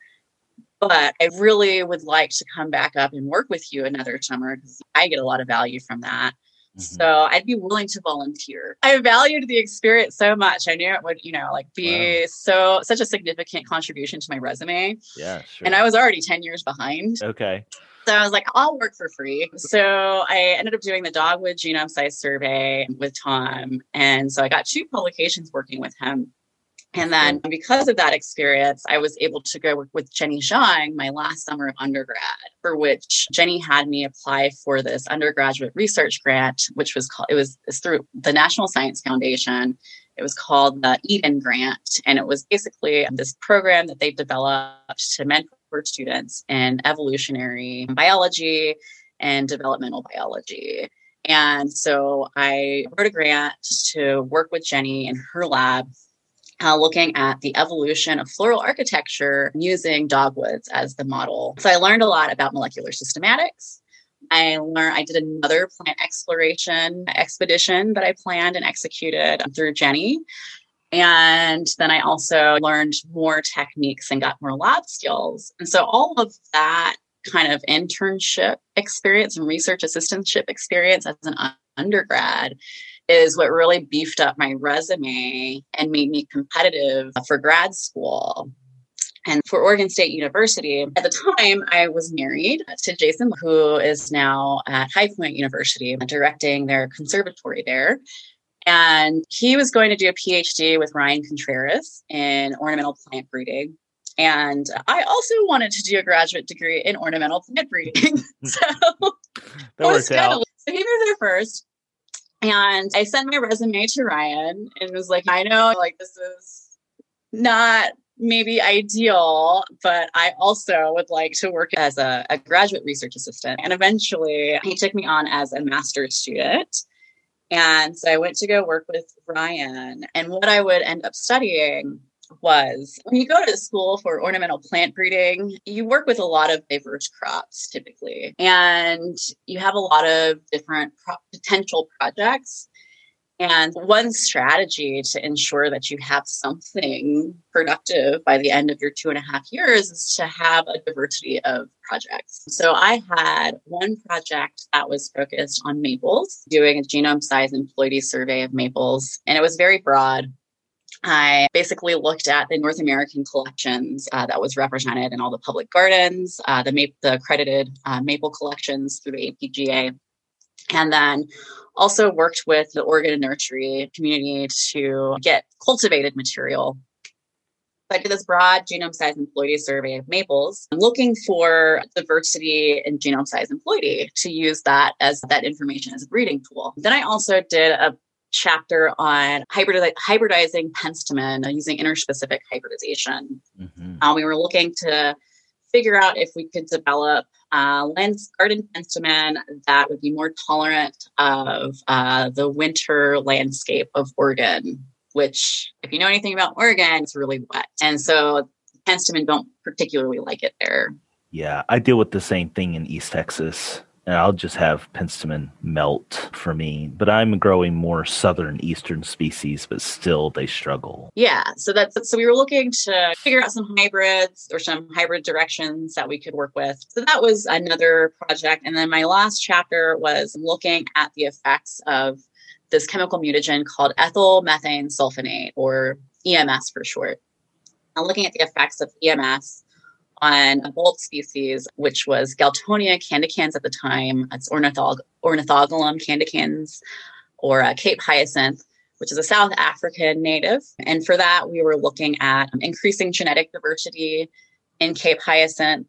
but I really would like to come back up and work with you another summer because I get a lot of value from that. Mm-hmm. So I'd be willing to volunteer. I valued the experience so much. I knew it would, you know, like be wow. so such a significant contribution to my resume. Yeah, sure. And I was already 10 years behind. Okay. So I was like, I'll work for free. So I ended up doing the Dogwood Genome Size Survey with Tom. And so I got two publications working with him. And then because of that experience, I was able to go work with Jenny Xiang my last summer of undergrad, for which Jenny had me apply for this undergraduate research grant, which was called, it was through the National Science Foundation. It was called the Eden Grant. And it was basically this program that they developed to mentor students in evolutionary biology and developmental biology. And so I wrote a grant to work with Jenny in her lab uh, looking at the evolution of floral architecture using dogwoods as the model. So I learned a lot about molecular systematics. I learned I did another plant exploration expedition that I planned and executed through Jenny. And then I also learned more techniques and got more lab skills. And so all of that kind of internship experience and research assistantship experience as an undergrad is what really beefed up my resume and made me competitive for grad school. And for Oregon State University, at the time, I was married to Jason, who is now at High Point University, directing their conservatory there. And he was going to do a PhD with Ryan Contreras in ornamental plant breeding. And I also wanted to do a graduate degree in ornamental plant breeding. so, that worked out. so he moved there first. And I sent my resume to Ryan and was like, I know like this is not maybe ideal, but I also would like to work as a, a, graduate research assistant. And eventually he took me on as a master's student. And so I went to go work with Ryan. And what I would end up studying was when you go to school for ornamental plant breeding, you work with a lot of diverse crops typically, and you have a lot of different pro- potential projects. And one strategy to ensure that you have something productive by the end of your two and a half years is to have a diversity of projects. So I had one project that was focused on maples, doing a genome size and ploidy survey of maples. And it was very broad. I basically looked at the North American collections uh, that was represented in all the public gardens, uh, the, ma- the accredited uh, maple collections through the APGA, and then also worked with the Oregon nursery community to get cultivated material. I did this broad genome size and ploidy survey of maples, looking for diversity in genome size and ploidy to use that as that information as a breeding tool. Then I also did a chapter on hybrid, hybridizing penstemon uh, using interspecific hybridization. Mm-hmm. Uh, we were looking to figure out if we could develop uh, lens garden penstemon that would be more tolerant of uh, the winter landscape of Oregon, which, if you know anything about Oregon, it's really wet. And so penstemon don't particularly like it there. Yeah, I deal with the same thing in East Texas Uh, I'll just have penstemon melt for me. But I'm growing more southern eastern species, but still they struggle. Yeah, so that's so we were looking to figure out some hybrids or some hybrid directions that we could work with. So that was another project, and then my last chapter was looking at the effects of this chemical mutagen called ethyl methane sulfonate, or EMS for short. I'm looking at the effects of EMS on a bolt species, which was Galtonia candicans at the time. It's ornithog- Ornithogalum candicans or uh, Cape hyacinth, which is a South African native. And for that, we were looking at increasing genetic diversity in Cape hyacinth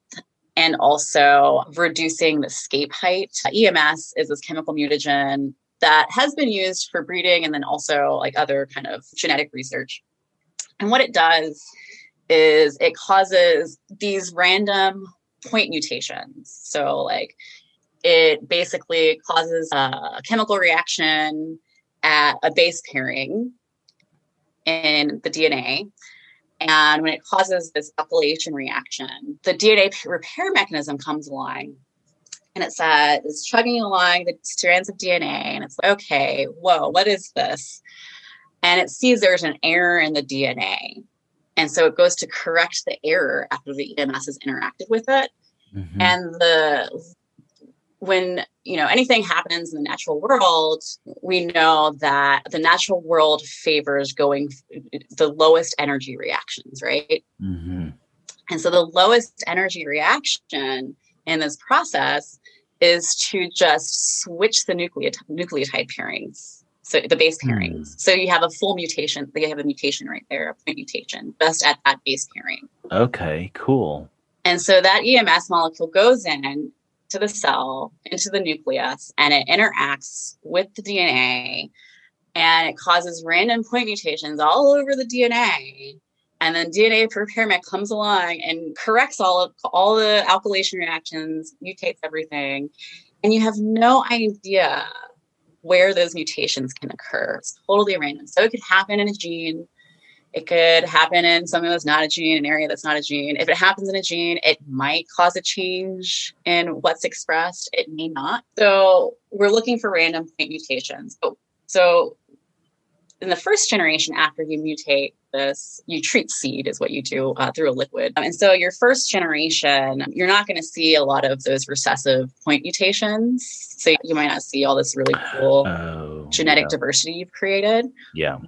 and also reducing the scape height. EMS is this chemical mutagen that has been used for breeding and then also like other kind of genetic research. And what it does is it causes these random point mutations. So, like, it basically causes a chemical reaction at a base pairing in the DNA. And when it causes this alkylation reaction, the DNA repair mechanism comes along and it says it's chugging along the strands of DNA. And it's like, okay, whoa, what is this? And it sees there's an error in the DNA. And so it goes to correct the error after the EMS has interacted with it. Mm-hmm. And the when you know anything happens in the natural world, we know that the natural world favors going the lowest energy reactions, right? Mm-hmm. And so the lowest energy reaction in this process is to just switch the nucleotide, nucleotide pairings so the base pairings. Mm. So you have a full mutation. They have a mutation right there, a point mutation, just at that base pairing. Okay, cool. And so that EMS molecule goes in to the cell, into the nucleus, and it interacts with the DNA and it causes random point mutations all over the DNA. And then DNA repairment comes along and corrects all of all the alkylation reactions, mutates everything. And you have no idea where those mutations can occur. It's totally random. So it could happen in a gene. It could happen in something that's not a gene, an area that's not a gene. If it happens in a gene, it might cause a change in what's expressed. It may not. So we're looking for random point mutations. So, so in the first generation, after you mutate this, you treat seed is what you do uh, through a liquid. Um, and so your first generation, you're not going to see a lot of those recessive point mutations. So you might not see all this really cool oh, genetic yeah. diversity you've created. Yeah.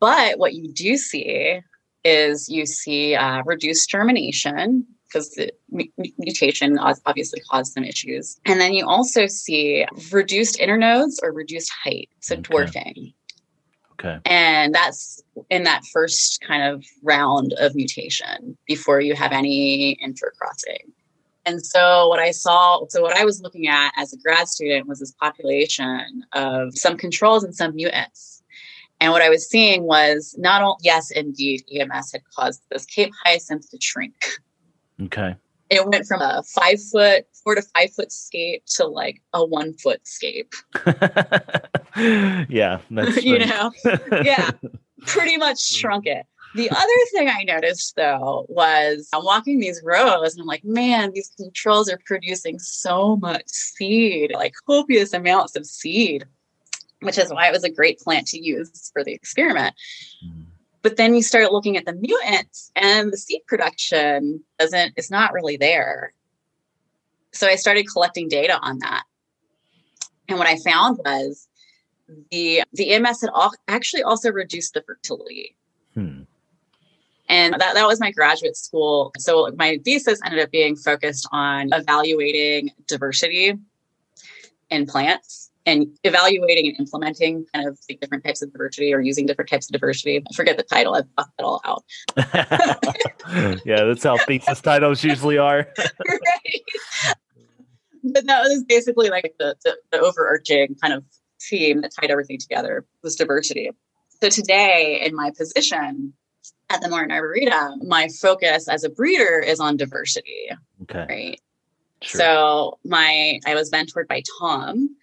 But what you do see is you see uh, reduced germination because the mutation obviously caused some issues. And then you also see reduced internodes or reduced height, so okay. dwarfing. Okay. And that's in that first kind of round of mutation before you have any intercrossing. And so what I saw, so what I was looking at as a grad student was this population of some controls and some mutants. And what I was seeing was not only, yes, indeed, EMS had caused this Cape Hyacinth to shrink. Okay. It went from a five foot, four to five foot scape to like a one foot scape. yeah, that's you know, yeah, pretty much shrunk it. The other thing I noticed though was I'm walking these rows and I'm like, man, these controls are producing so much seed, like copious amounts of seed, which is why it was a great plant to use for the experiment. Mm. But then you start looking at the mutants and the seed production doesn't, it's not really there. So I started collecting data on that. And what I found was the the EMS had all, actually also reduced the fertility. Hmm. And that, that was my graduate school. So my thesis ended up being focused on evaluating diversity in plants and evaluating and implementing kind of like different types of diversity or using different types of diversity. I forget the title. I've fucked it all out. yeah, that's how thesis titles usually are. right. But that was basically like the, the, the overarching kind of theme that tied everything together was diversity. So today in my position at the Morton Arboretum, my focus as a breeder is on diversity. Okay. Right. Sure. So my I was mentored by Tom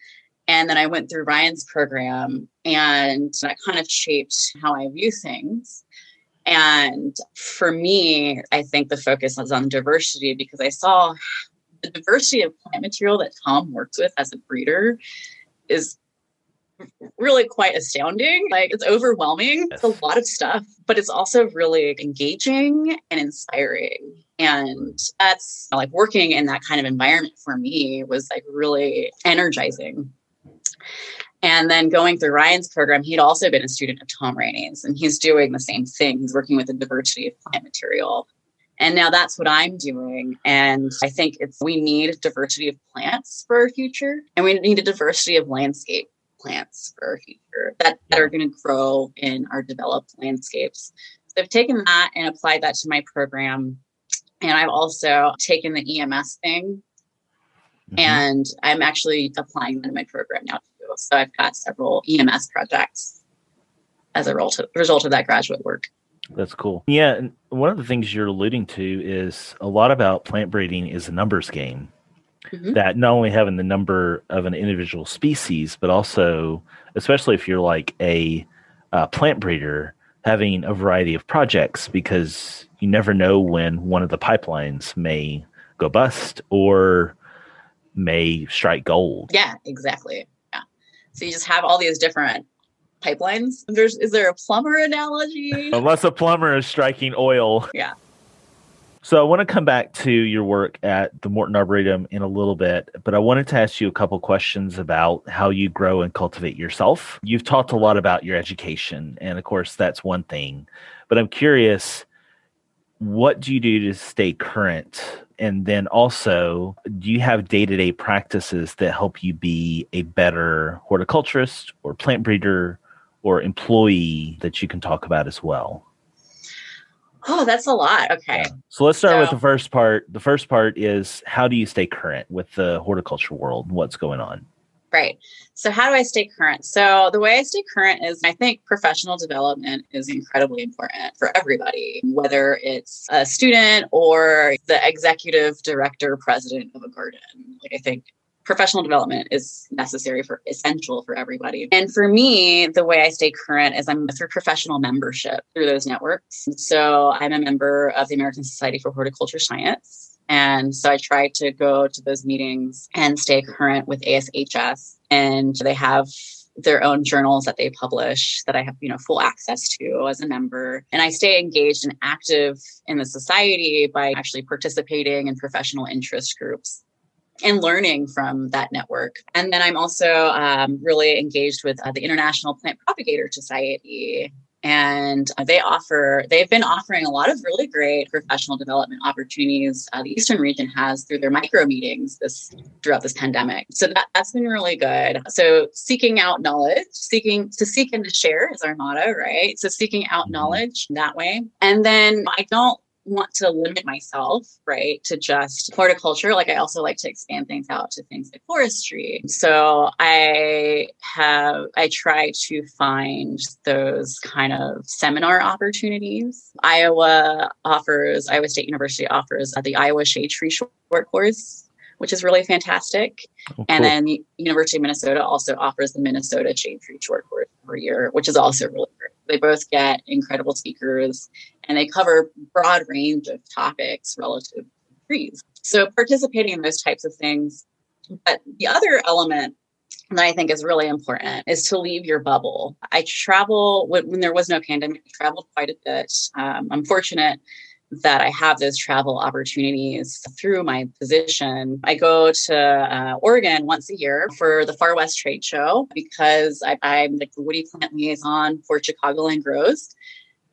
and then I went through Ryan's program and that kind of shaped how I view things. And for me, I think the focus was on diversity because I saw the diversity of plant material that Tom works with as a breeder is really quite astounding. Like it's overwhelming. It's a lot of stuff, but it's also really engaging and inspiring. And that's like working in that kind of environment for me was like really energizing. And then going through Ryan's program, he'd also been a student of Tom Ranney's, and he's doing the same thing. He's working with the diversity of plant material. And now that's what I'm doing. And I think it's we need diversity of plants for our future, and we need a diversity of landscape plants for our future that, that are going to grow in our developed landscapes. So I've taken that and applied that to my program. And I've also taken the EMS thing mm-hmm. and I'm actually applying that in my program now too. So I've got several EMS projects as a result of that graduate work. That's cool. Yeah, and one of the things you're alluding to is a lot about plant breeding is a numbers game mm-hmm. that not only having the number of an individual species, but also, especially if you're like a uh, plant breeder, having a variety of projects because you never know when one of the pipelines may go bust or may strike gold. Yeah, exactly. Yeah. So you just have all these different pipelines. There's is there a plumber analogy? Unless a plumber is striking oil. Yeah. So I want to come back to your work at the Morton Arboretum in a little bit, but I wanted to ask you a couple questions about how you grow and cultivate yourself. You've talked a lot about your education, and of course that's one thing, but I'm curious what do you do to stay current? And then also, do you have day to day practices that help you be a better horticulturist or plant breeder or employee that you can talk about as well? Oh, that's a lot. Okay. Yeah. So let's start so, with the first part. The first part is how do you stay current with the horticulture world? What's going on? Right. So, how do I stay current? So, the way I stay current is I think professional development is incredibly important for everybody, whether it's a student or the executive director, president of a garden. Like, I think professional development is necessary for essential for everybody. And for me, the way I stay current is I'm through professional membership through those networks. So I'm a member of the American Society for Horticulture Science. And so I try to go to those meetings and stay current with ASHS. And they have their own journals that they publish that I have, you know, full access to as a member. And I stay engaged and active in the society by actually participating in professional interest groups and learning from that network. And then I'm also um, really engaged with uh, the International Plant Propagator Society. And they offer, they've been offering a lot of really great professional development opportunities uh, the Eastern region has through their micro meetings this throughout this pandemic. So that, that's been really good. So seeking out knowledge, seeking to seek and to share is our motto, right? So seeking out mm-hmm. knowledge that way. And then I don't want to limit myself, right, to just horticulture. Like I also like to expand things out to things like forestry. So I have, I try to find those kind of seminar opportunities. Iowa offers, Iowa State University offers the Iowa Shade Tree Short Course which is really fantastic. Oh, cool. And then University of Minnesota also offers the Minnesota Shade Tree Short Course per year, which is also really great. They both get incredible speakers and they cover broad range of topics relative to trees. So participating in those types of things. But the other element that I think is really important is to leave your bubble. I travel when, when there was no pandemic, I traveled quite a bit. Um, I'm fortunate that I have those travel opportunities through my position. I go to uh, Oregon once a year for the Far West Trade Show because I, am the woody plant liaison for Chicagoland Grows.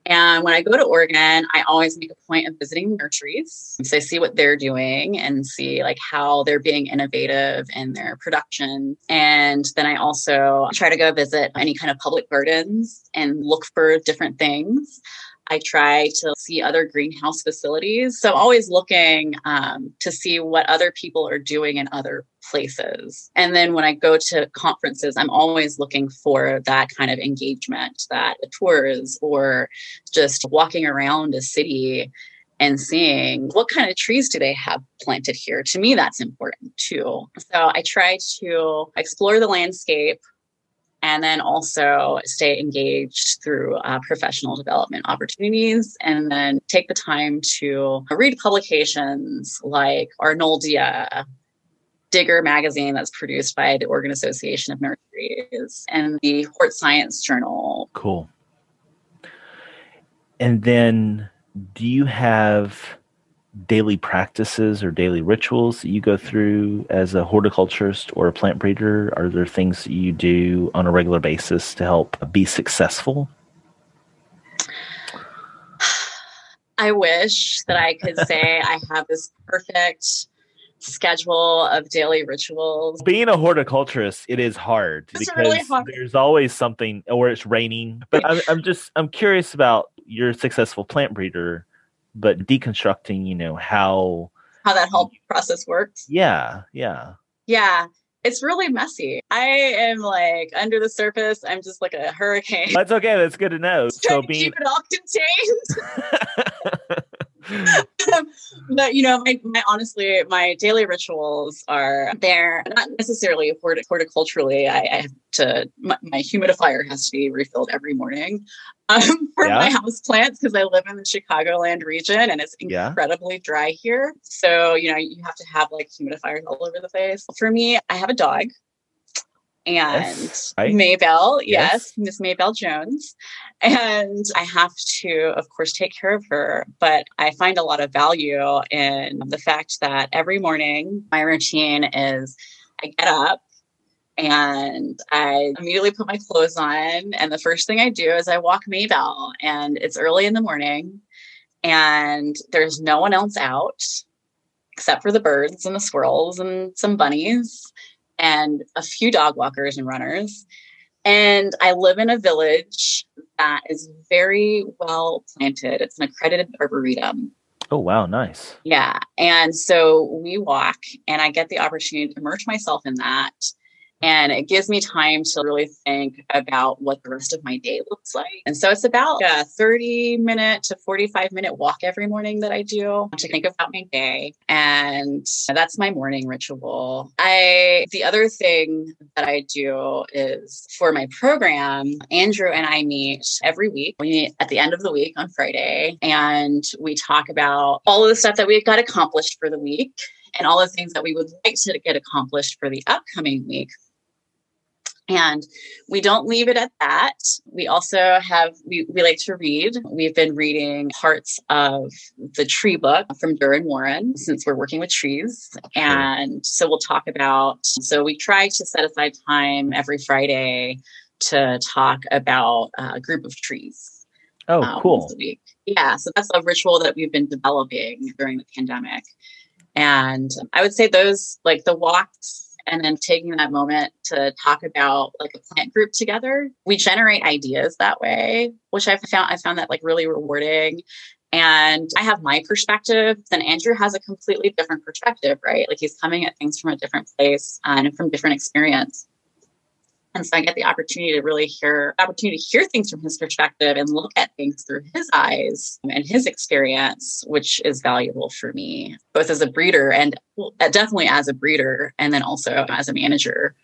And when I go to Oregon, I always make a point of visiting nurseries. So I see what they're doing and see like how they're being innovative in their production. And then I also try to go visit any kind of public gardens and look for different things. I try to see other greenhouse facilities. So I'm always looking um, to see what other people are doing in other places. And then when I go to conferences, I'm always looking for that kind of engagement, that tours or just walking around a city and seeing what kind of trees do they have planted here. To me, that's important too. So I try to explore the landscape and then also stay engaged through uh, professional development opportunities and then take the time to read publications like arnoldia digger magazine that's produced by the oregon association of nurseries and the hort science journal. Cool. And then do you have daily practices or daily rituals that you go through as a horticulturist or a plant breeder? Are there things that you do on a regular basis to help be successful? I wish that I could say I have this perfect schedule of daily rituals. Being a horticulturist, it is hard It's because really hard. there's always something, or it's raining. But I'm, I'm just I'm curious about your successful plant breeder, but deconstructing, you know how. How that whole process works. Yeah, yeah. Yeah, it's really messy. I am like under the surface. I'm just like a hurricane. That's okay. That's good to know. trying So being keep it all contained. but you know, my, my honestly, my daily rituals are they're not necessarily horti- horticulturally. I, I have to my, my humidifier has to be refilled every morning um, for Yeah. my house plants because I live in the Chicagoland region and it's Yeah. incredibly dry here. So you know, you have to have like humidifiers all over the place. For me, I have a dog. And Yes, right? Maybelle, Yes. yes, Miss Maybelle Jones. And I have to, of course, take care of her. But I find a lot of value in the fact that every morning my routine is I get up and I immediately put my clothes on. And the first thing I do is I walk Maybelle. And it's early in the morning and there's no one else out except for the birds and the squirrels and some bunnies and a few dog walkers and runners. And I live in a village that is very well planted. It's an accredited arboretum. oh wow, nice. Yeah. And so we walk, and I get the opportunity to immerse myself in that. And it gives me time to really think about what the rest of my day looks like. And so it's about a 30 minute to 45 minute walk every morning that I do to think about my day. And that's my morning ritual. I, the other thing that I do is for my program, Andrew and I meet every week. We meet at the end of the week on Friday and we talk about all of the stuff that we've got accomplished for the week and all the things that we would like to get accomplished for the upcoming week. And we don't leave it at that. We also have, we, we like to read. We've been reading parts of the tree book from Dirr and Warren since we're working with trees. And so we'll talk about, so we try to set aside time every Friday to talk about a group of trees. Oh, um, cool. Yeah. So that's a ritual that we've been developing during the pandemic. And I would say those, like the walks and then taking that moment to talk about like a plant group together. We generate ideas that way which i found i found that like really rewarding. And i have my perspective. Then andrew has a completely different perspective right? Like he's coming at things from a different place uh, and from different experience and so i get the opportunity to really hear opportunity to hear things from his perspective and look at things through his eyes and his experience which is valuable for me both as a breeder and uh, definitely as a breeder and then also as a manager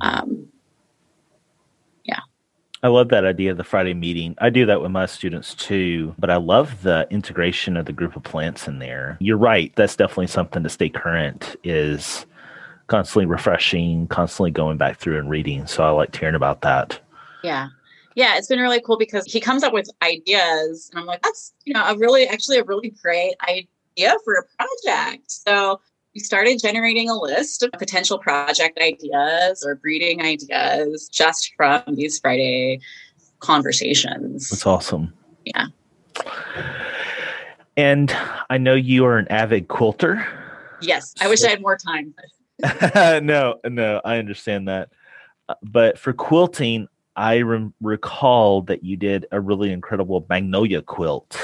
um, yeah. I love that idea of the Friday meeting. I do that with my students too, but I love the integration of the group of plants in there. You're right. That's definitely something to stay current is constantly refreshing, constantly going back through and reading. So I like hearing about that. yeah yeah it's been really cool because he comes up with ideas and i'm like that's you know a really actually a really great idea for a project so we started generating a list of potential project ideas or breeding ideas just from these friday conversations That's awesome. Yeah. And I know you are an avid quilter. yes i wish i had more time no, no, I understand that. Uh, But for quilting, I rem- recall that you did a really incredible magnolia quilt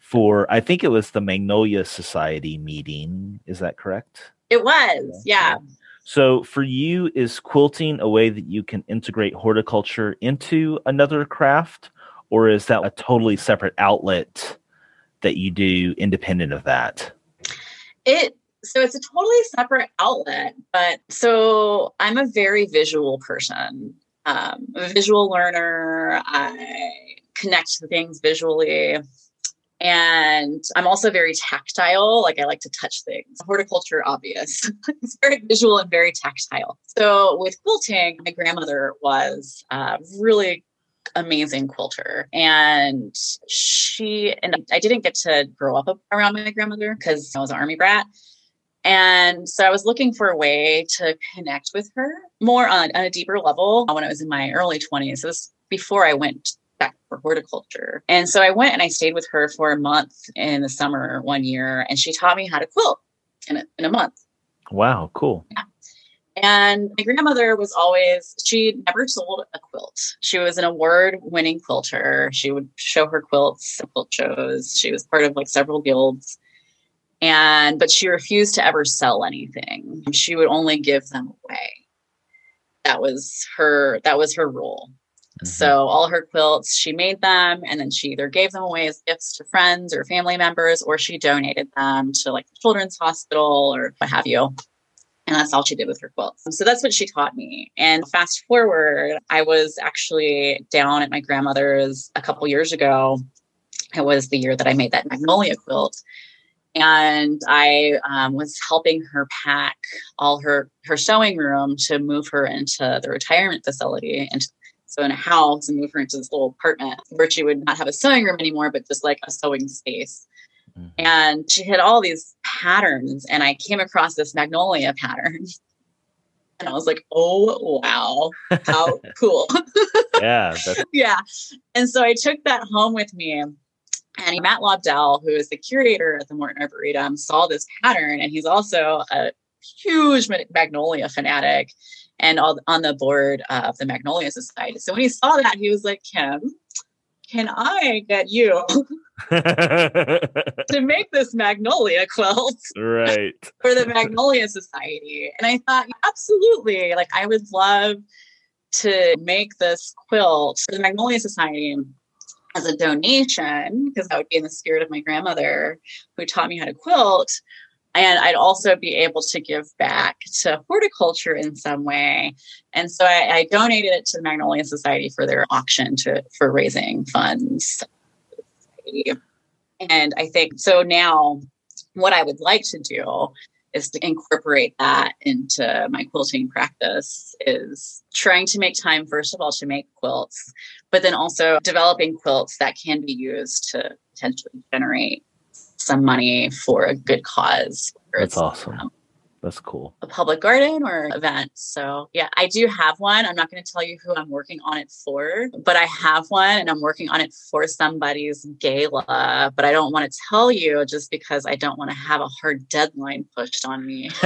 for, I think it was the Magnolia Society meeting. Is that correct? it was yeah So for you, is quilting a way that you can integrate horticulture into another craft, or is that a totally separate outlet that you do independent of that? It so it's a totally separate outlet, but so I'm a very visual person. um, a visual learner. I connect to things visually. And I'm also very tactile. Like I like to touch things. Horticulture, obvious. it's very visual and very tactile. So with quilting, my grandmother was a really amazing quilter. And she, and I didn't get to grow up around my grandmother because I was an army brat. And so I was looking for a way to connect with her more on, on a deeper level when I was in my early 20s. It was before I went back for horticulture. And so I went and I stayed with her for a month in the summer one year, and she taught me how to quilt in a, in a month. Wow, cool. Yeah. And my grandmother was always, she never sold a quilt. She was an award winning quilter. She would show her quilts at quilt shows. She was part of like several guilds. And, but she refused to ever sell anything. She would only give them away. That was her, that was her rule. Mm-hmm. So all her quilts, she made them and then she either gave them away as gifts to friends or family members, or she donated them to like the children's hospital or what have you. And that's all she did with her quilts. So that's what she taught me. And fast forward, I was actually down at my grandmother's a couple years ago. It was the year that I made that magnolia quilt and I um, was helping her pack all her her sewing room to move her into the retirement facility, and so in a house and move her into this little apartment where she would not have a sewing room anymore, but just like a sewing space. Mm-hmm. And she had all these patterns, and I came across this magnolia pattern. And I was like, oh, wow, how cool. yeah. yeah. And so I took that home with me. And Matt Lobdell, who is the curator at the Morton Arboretum, saw this pattern, and he's also a huge magnolia fanatic and all, on the board of the Magnolia Society. So when he saw that, he was like, Kim, can I get you to make this magnolia quilt right. for the magnolia society? And i thought absolutely. Like i would love to make this quilt for the magnolia society as a donation because that would be in the spirit of my grandmother who taught me how to quilt and I'd also be able to give back to horticulture in some way. And so I, I donated it to the Magnolia Society for their auction to for raising funds. And I think so now what I would like to do is to incorporate that into my quilting practice is trying to make time first of all to make quilts but then also developing quilts that can be used to potentially generate some money for a good cause. That's awesome. Um, that's cool. A public garden or event. So yeah, I do have one. I'm not going to tell you who I'm working on it for, but I have one and I'm working on it for somebody's gala. But I don't want to tell you just because I don't want to have a hard deadline pushed on me.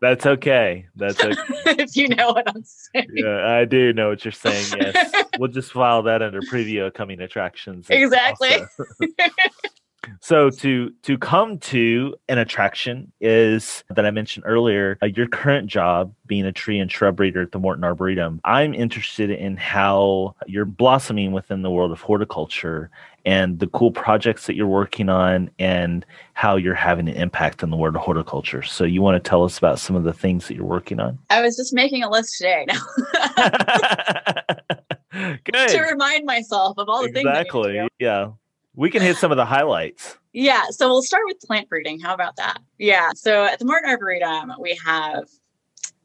That's okay. That's okay. if you know what I'm saying. Yeah, I do know what you're saying. Yes. we'll just file that under preview coming attractions. Exactly. So to to come to an attraction is that I mentioned earlier, uh, your current job being a tree and shrub breeder at the Morton Arboretum. I'm interested in how you're blossoming within the world of horticulture and the cool projects that you're working on and how you're having an impact in the world of horticulture. So you want to tell us about some of the things that you're working on? I was just making a list today. Good. to remind myself of all the exactly. things. Exactly. Yeah. We can hit some of the highlights. Yeah. So we'll start with plant breeding. How about that? Yeah. So at the Morton Arboretum, we have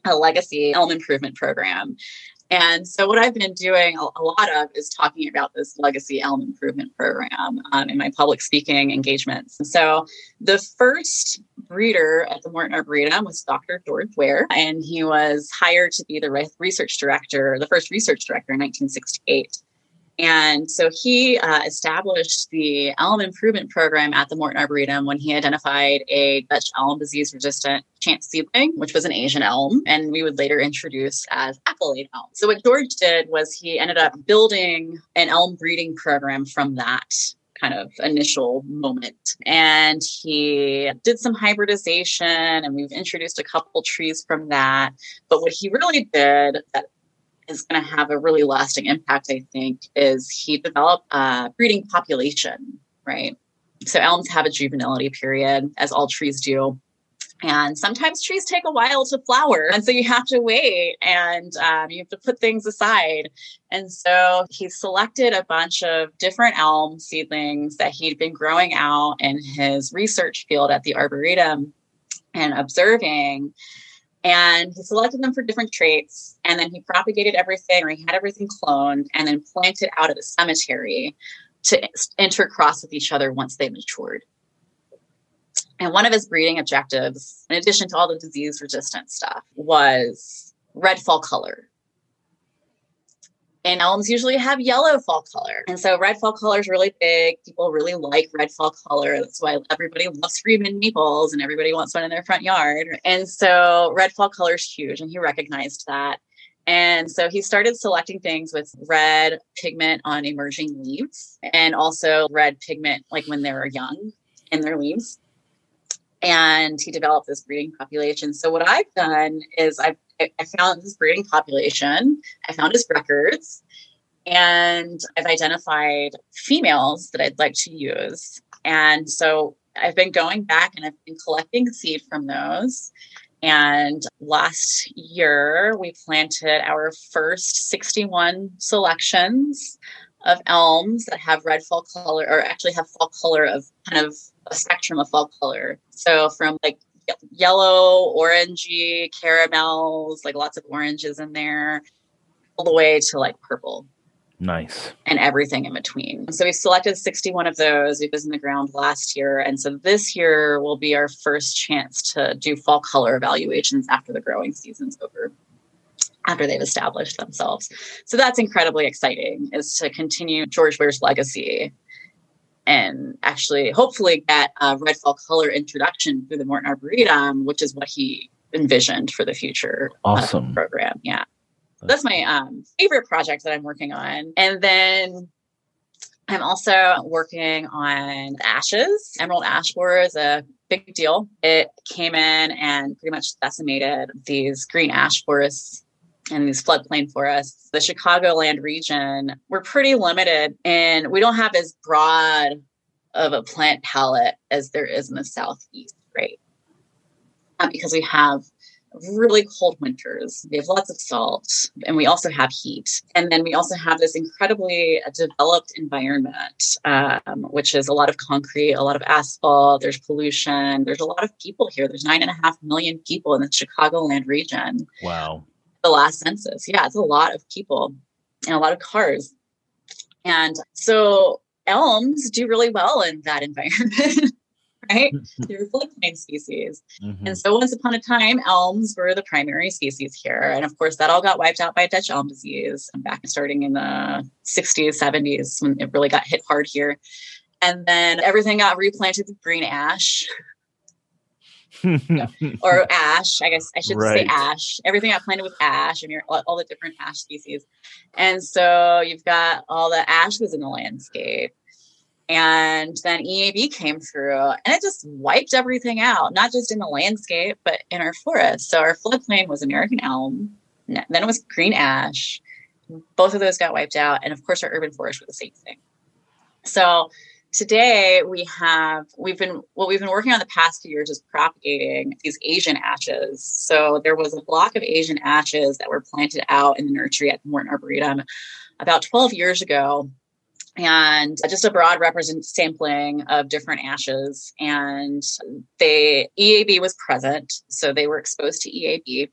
a legacy elm improvement program. And so, what I've been doing a, lot of is talking about this legacy elm improvement program um, in my public speaking engagements. So, the first breeder at the Morton Arboretum was Dr. George Ware, and he was hired to be the research director, the first research director in 1968. And so he uh, established the elm improvement program at the Morton Arboretum when he identified a Dutch elm disease resistant chance seedling, which was an Asian elm, and we would later introduce as accolade elm. So what George did was he ended up building an elm breeding program from that kind of initial moment. And he did some hybridization and we've introduced a couple trees from that. But what he really did that is going to have a really lasting impact, I think, is he developed a breeding population, right? So elms have a juvenility period, as all trees do. And sometimes trees take a while to flower. And so you have to wait and um, you have to put things aside. And so he selected a bunch of different elm seedlings that he'd been growing out in his research field at the Arboretum and observing. And he selected them for different traits. And then he propagated everything or he had everything cloned and then planted out at a cemetery to intercross with each other once they matured. And one of his breeding objectives, in addition to all the disease resistant stuff, was red fall color. And elms usually have yellow fall color. And so red fall color is really big. People really like red fall color. That's why everybody loves Freeman maples and everybody wants one in their front yard. And so red fall color is huge. And he recognized that. And so he started selecting things with red pigment on emerging leaves and also red pigment like when they were young in their leaves and he developed this breeding population. So what I've done is I've I found this breeding population. I found his records, and I've identified females that I'd like to use. And so I've been going back and I've been collecting seed from those. And last year, we planted our first 61 selections of elms that have red fall color, or actually have fall color of kind of a spectrum of fall color. So from like yellow, orangey, caramels, like lots of oranges in there, all the way to like purple. Nice. And everything in between. So we selected 61 of those. We was in the ground last year. And so this year will be our first chance to do fall color evaluations after the growing season's over, after they've established themselves. So that's incredibly exciting is to continue George Ware's legacy and actually hopefully get a red fall color introduction through the Morton Arboretum, which is what he envisioned for the future awesome program. Yeah. That's my um, favorite project that I'm working on. And then I'm also working on ashes. Emerald ash borer is a big deal. It came in and pretty much decimated these green ash forests and these floodplain forests, the Chicagoland region, we're pretty limited and we don't have as broad of a plant palette as there is in the southeast, right? Um, because we have really cold winters. We have lots of salt and we also have heat. And then we also have this incredibly developed environment, um, which is a lot of concrete, a lot of asphalt, there's pollution, there's a lot of people here. There's nine and a half million people in the Chicagoland region. Wow the last census. Yeah, it's a lot of people and a lot of cars. And so elms do really well in that environment. right? They're floodplain species. Mm-hmm. And so once upon a time, elms were the primary species here. And of course, that all got wiped out by Dutch elm disease back starting in the 60s, 70s when it really got hit hard here. And then everything got replanted with green ash or ash. I guess I should right. say ash. Everything I planted with ash, and all, all the different ash species. And so you've got all the ashes in the landscape. And then EAB came through and it just wiped everything out, not just in the landscape, but in our forest. So our floodplain was American elm, then it was green ash. Both of those got wiped out. And of course, our urban forest was the same thing. So today we have we've been what we've been working on the past few years is propagating these asian ashes. So there was a block of asian ashes that were planted out in the nursery at the morton arboretum about 12 years ago. And just a broad represent sampling of different ashes. And they eab was present. So they were exposed to eab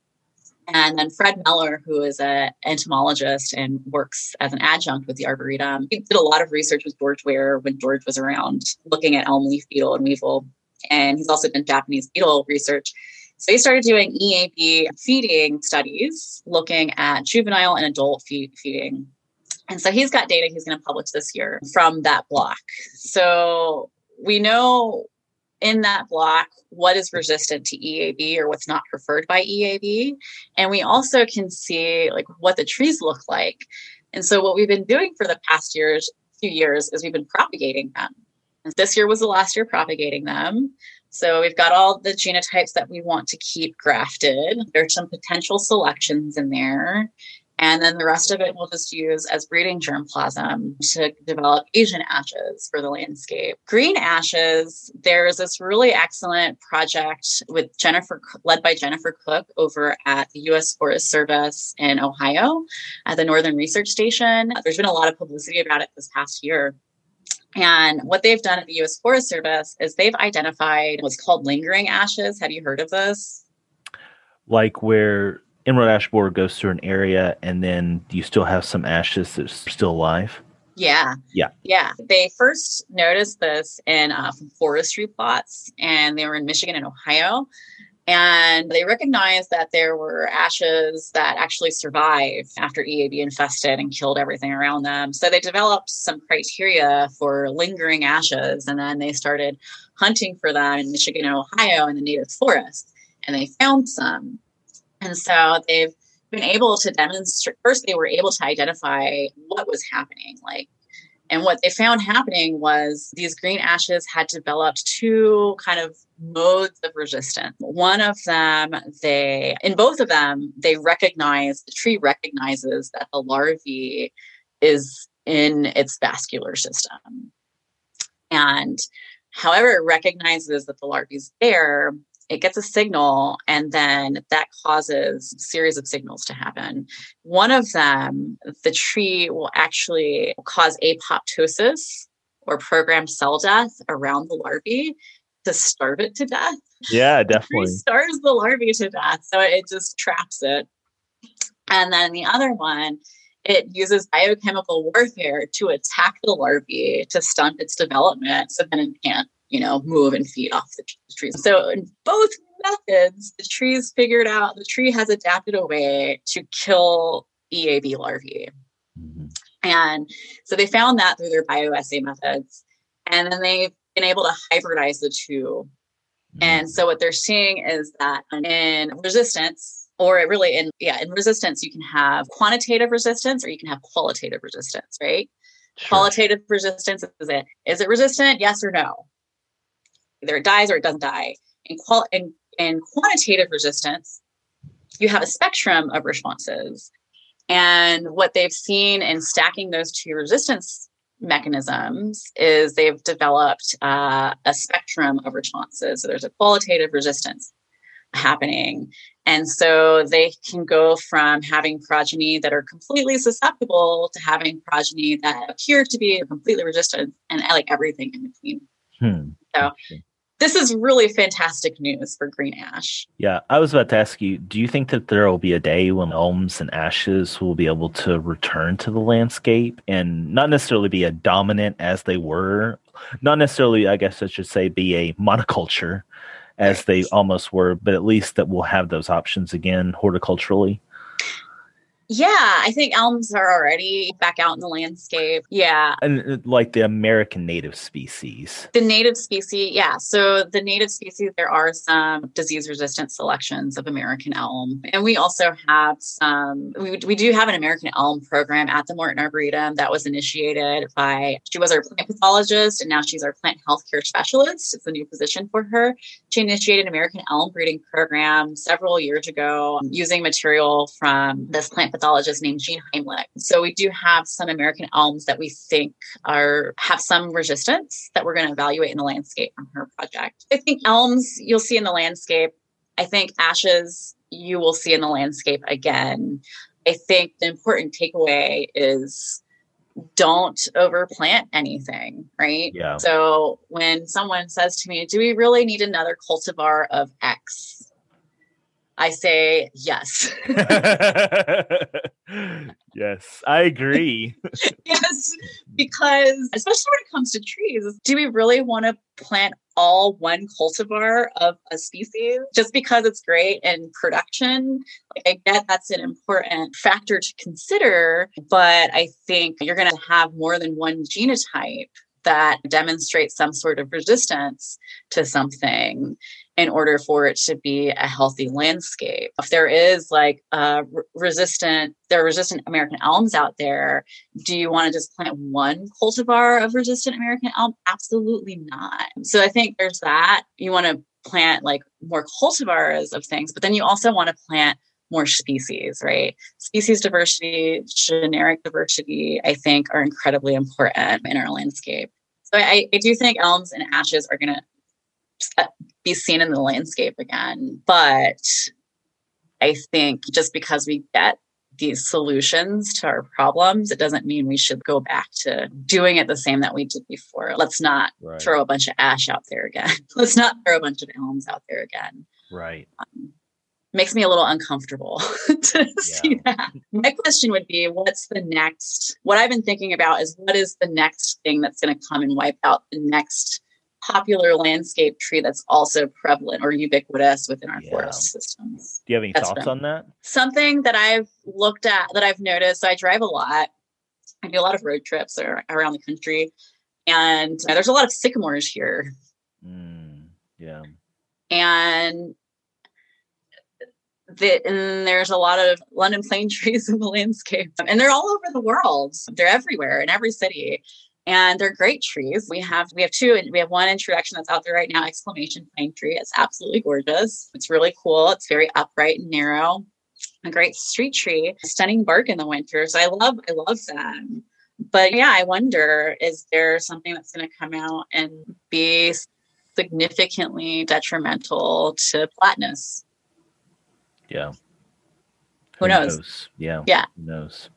and then Fred Miller, who is an entomologist and works as an adjunct with the Arboretum, he did a lot of research with George Ware when George was around, looking at elm leaf beetle and weevil. And he's also done Japanese beetle research. So he started doing EAB feeding studies, looking at juvenile and adult feed, feeding. And so he's got data he's going to publish this year from that block. So we know in that block what is resistant to EAB or what's not preferred by EAB. And we also can see like what the trees look like. And so what we've been doing for the past years, few years is we've been propagating them. And this year was the last year propagating them. So we've got all the genotypes that we want to keep grafted. There's some potential selections in there. And then the rest of it we'll just use as breeding germplasm to develop Asian ashes for the landscape. Green ashes, there's this really excellent project with Jennifer, led by Jennifer Koch over at the U.S. Forest Service in Ohio at the Northern Research Station. There's been a lot of publicity about it this past year. And what they've done at the US Forest Service is they've identified what's called lingering ashes. Have you heard of this? Like where emerald ash borer goes through an area and then you still have some ashes that's still alive? Yeah. Yeah. Yeah. They first noticed this in uh, forestry plots and they were in Michigan and Ohio. And they recognized that there were ashes that actually survived after EAB infested and killed everything around them. So they developed some criteria for lingering ashes. And then they started hunting for them in Michigan and Ohio in the native forest. And they found some. And so they've been able to demonstrate first they were able to identify what was happening like and what they found happening was these green ashes had developed two kind of modes of resistance. One of them, they, in both of them, they recognize, the tree recognizes that the larvae is in its vascular system. And however it recognizes that the larvae is there, it gets a signal and then that causes a series of signals to happen. One of them the tree will actually cause apoptosis or programmed cell death around the larvae to starve it to death. Yeah definitely. starves the larvae to death so it just traps it. And then the other one it uses biochemical warfare to attack the larvae to stunt its development so then it can't you know, move and feed off the trees. So in both methods, the trees figured out the tree has adapted a way to kill EAB larvae. Mm-hmm. And so they found that through their bioassay methods. And then they've been able to hybridize the 2 mm-hmm. And so what they're seeing is that in resistance, or really in yeah, in resistance, you can have quantitative resistance or you can have qualitative resistance, right? Sure. Qualitative resistance is it is it resistant? Yes or no? Either it dies or it doesn't die. In, qual- quantitative resistance, you have a spectrum of responses. And what they've seen in stacking those two resistance mechanisms is they've developed uh, a spectrum of responses. So there's a qualitative resistance happening. And so they can go from having progeny that are completely susceptible to having progeny that appear to be completely resistant and like everything in between. Hmm. So this is really fantastic news for green ash. Yeah, I was about to ask you, do you think that there will be a day when elms and ashes will be able to return to the landscape and not necessarily be a dominant as they were, not necessarily, I guess I should say, be a monoculture as right. they almost were, but at least that we'll have those options again horticulturally? Yeah, I think elms are already back out in the landscape. Yeah. And uh, like the American native species. The native species, yeah. So the native species, there are some disease resistant selections of American elm. And we also have some, we, we do have an American elm program at the Morton Arboretum that was initiated by, she was our plant pathologist and now she's our plant healthcare specialist. It's a new position for her. She initiated an American elm breeding program several years ago using material from this plant pathologist named Jean Heimlich. So we do have some American elms that we think are have some resistance that we're going to evaluate in the landscape from her project. I think elms you'll see in the landscape. I think ashes you will see in the landscape again. I think the important takeaway is don't overplant anything, right? Yeah. So when someone says to me, Do we really need another cultivar of X? I say yes. yes, I agree. yes, because especially when it comes to trees, do we really want to plant all one cultivar of a species just because it's great in production? Like, I get that's an important factor to consider, but I think you're going to have more than one genotype that demonstrates some sort of resistance to something in order for it to be a healthy landscape. If there is like a resistant, there are resistant American elms out there, do you want to just plant one cultivar of resistant American elm? Absolutely not. So I think there's that. You want to plant like more cultivars of things, but then you also want to plant more species, right? Species diversity, generic diversity, I think are incredibly important in our landscape. So I, I do think elms and ashes are going to be seen in the landscape again. But I think just because we get these solutions to our problems, it doesn't mean we should go back to doing it the same that we did before. Let's not right. throw a bunch of ash out there again. Let's not throw a bunch of elms out there again. Right. Um, makes me a little uncomfortable to yeah. see that. My question would be what's the next? What I've been thinking about is what is the next thing that's going to come and wipe out the next popular landscape tree that's also prevalent or ubiquitous within our yeah. forest systems. Do you have any that's thoughts on that? Something that I've looked at that I've noticed. I drive a lot. I do a lot of road trips around the country, and there's a lot of sycamores here. Mm, yeah. And that and there's a lot of London plane trees in the landscape, and they're all over the world. They're everywhere in every city and they're great trees. We have we have two, and we have one introduction that's out there right now, exclamation plane tree. It's absolutely gorgeous. It's really cool. It's very upright and narrow. A great street tree, stunning bark in the winter. So I love I love them. But yeah, I wonder is there something that's going to come out and be significantly detrimental to Platanus? Yeah. Who, Who knows? knows? Yeah. Yeah. Who knows?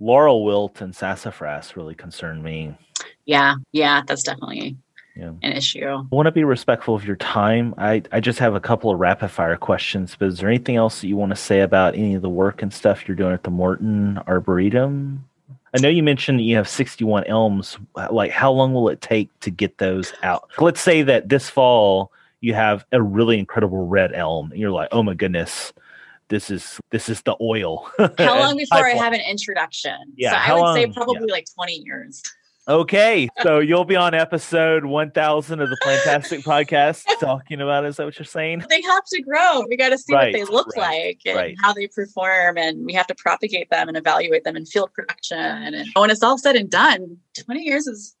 laurel wilt and sassafras really concern me. Yeah, yeah, that's definitely yeah. an issue. I want to be respectful of your time. I, I just have a couple of rapid fire questions, but is there anything else that you want to say about any of the work and stuff you're doing at the Morton Arboretum? I know you mentioned that you have 61 elms. Like, how long will it take to get those out? Let's say that this fall you have a really incredible red elm, and you're like, oh my goodness, this is this is the oil. how long before I have an introduction? Yeah, so I would long, say probably yeah. like 20 years. Okay, so you'll be on episode 1000 of the Plantastic podcast talking about it. Is that what you're saying? They have to grow. We got to see right, what they look right, like and right. how they perform, and we have to propagate them and evaluate them in field production. And when it's all said and done, 20 years is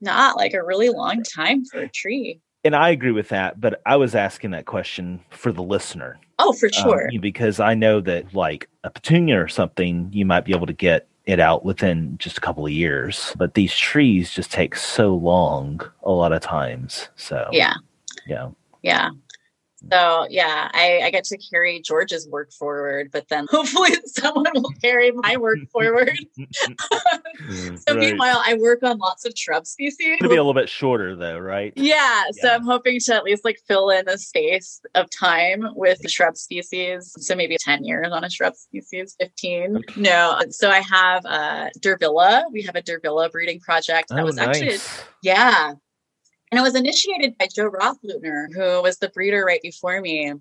not like a really long time for a tree and I agree with that, but I was asking that question for the listener. Oh, for um, sure. Um, because I know that like a petunia or something, you might be able to get it out within just a couple of years, but these trees just take so long a lot of times. So yeah, yeah, yeah. So yeah, I, I get to carry George's work forward, but then hopefully someone will carry my work forward. so right. meanwhile, I work on lots of shrub species. It'll be a little bit shorter though, right? Yeah, yeah. So I'm hoping to at least like fill in the space of time with shrub species. So maybe 10 years on a shrub species, 15. Okay. No. So I have uh Diervilla. We have a Diervilla breeding project that oh, was nice. actually yeah. And it was initiated by Joe Rothleutner, who was the breeder right before me.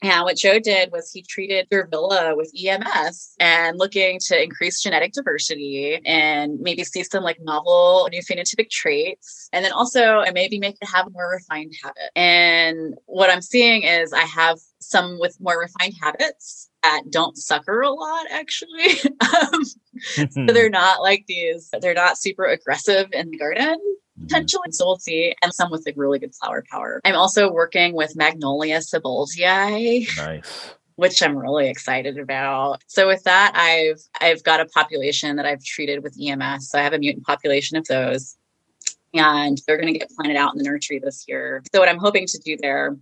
And what Joe did was he treated Diervilla with EMS and looking to increase genetic diversity and maybe see some like novel new phenotypic traits. And then also and maybe make it have a more refined habit. And what I'm seeing is I have some with more refined habits that don't sucker a lot actually. um, so they're not like these, they're not super aggressive in the garden potentially. So we'll. And some with like really good flower power. I'm also working with Magnolia sieboldii. Nice. Which I'm really excited about. So with that, I've I've got a population that I've treated with EMS. So I have a mutant population of those. And they're going to get planted out in the nursery this year. So what I'm hoping to do there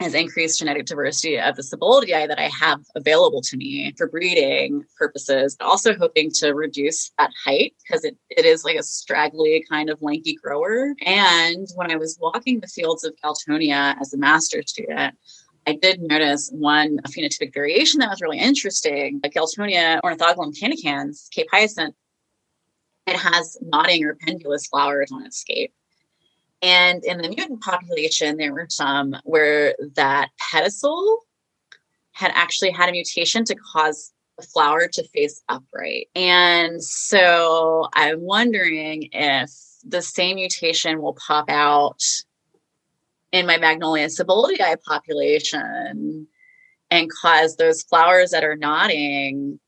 has increased genetic diversity of the Sieboldii that I have available to me for breeding purposes, also hoping to reduce that height because it, it is like a straggly kind of lanky grower. And when I was walking the fields of Galtonia as a master student, I did notice one phenotypic variation that was really interesting. Like Galtonia ornithogalum candicans, Cape hyacinth, it has nodding or pendulous flowers on its scape. And in the mutant population, there were some where that pedicel had actually had a mutation to cause the flower to face upright. And so I'm wondering if the same mutation will pop out in my Magnolia sieboldii population and cause those flowers that are nodding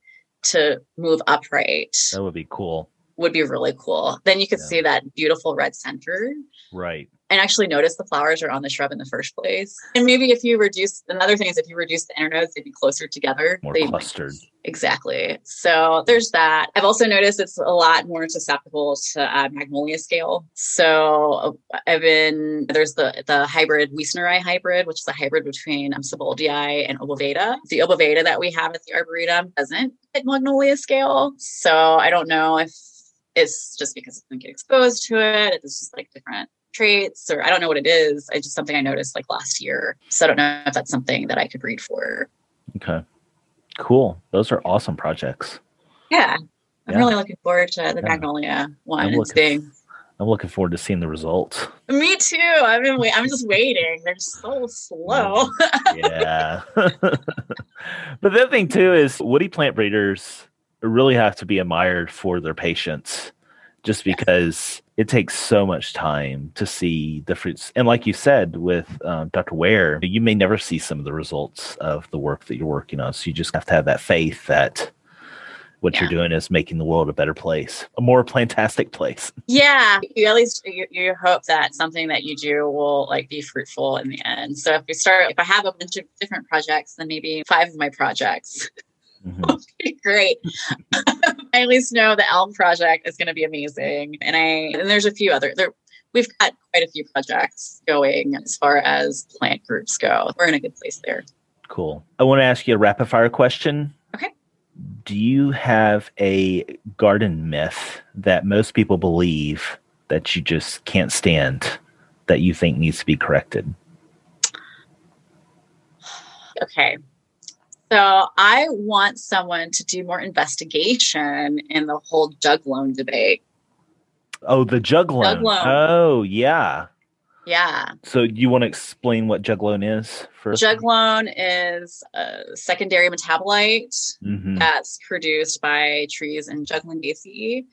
to move upright. That would be cool would be really cool. Then you could yeah. see that beautiful red center. Right. and actually notice the flowers are on the shrub in the first place. And maybe if you reduce another thing is if you reduce the internodes, they'd be closer together. More they clustered. Exactly. So there's that. I've also noticed it's a lot more susceptible to uh, magnolia scale. So I've been there's the the hybrid Wieseneri hybrid, which is a hybrid between um, Sieboldii and Obovata. The Obovata that we have at the Arboretum doesn't hit magnolia scale. So I don't know if it's just because I didn't get exposed to it. It's just like different traits or I don't know what it is. It's just something I noticed like last year. So I don't know if that's something that I could breed for. Okay. Cool. Those are awesome projects. Yeah. I'm Yeah. really looking forward to the Yeah. Magnolia one I'm looking- seeing. I'm looking forward to seeing the results. Me too. I've been wait- I'm just waiting. They're so slow. yeah. but the other thing too is woody plant breeders really have to be admired for their patience just because it takes so much time to see the fruits. And like you said with um, Dr. Ware, you may never see some of the results of the work that you're working on. So you just have to have that faith that what you're doing is making the world a better place, a more plantastic place. yeah. You at least you, you hope that something that you do will like be fruitful in the end. So if we start, if I have a bunch of different projects, then maybe five of my projects Mhm. will be great. I at least know the Elm project is going to be amazing, and I and there's a few other there. We've got quite a few projects going as far as plant groups go. We're in a good place there. Cool. I want to ask you a rapid fire question. Okay. Do you have a garden myth that most people believe that you just can't stand that you think needs to be corrected? Okay. So I want someone to do more investigation in the whole juglone debate. Oh, the juglone. Jug loan. Oh, yeah. Yeah. So you want to explain what juglone is first? Jug loan is a secondary metabolite Mhm. that's produced by trees in Juglandaceae.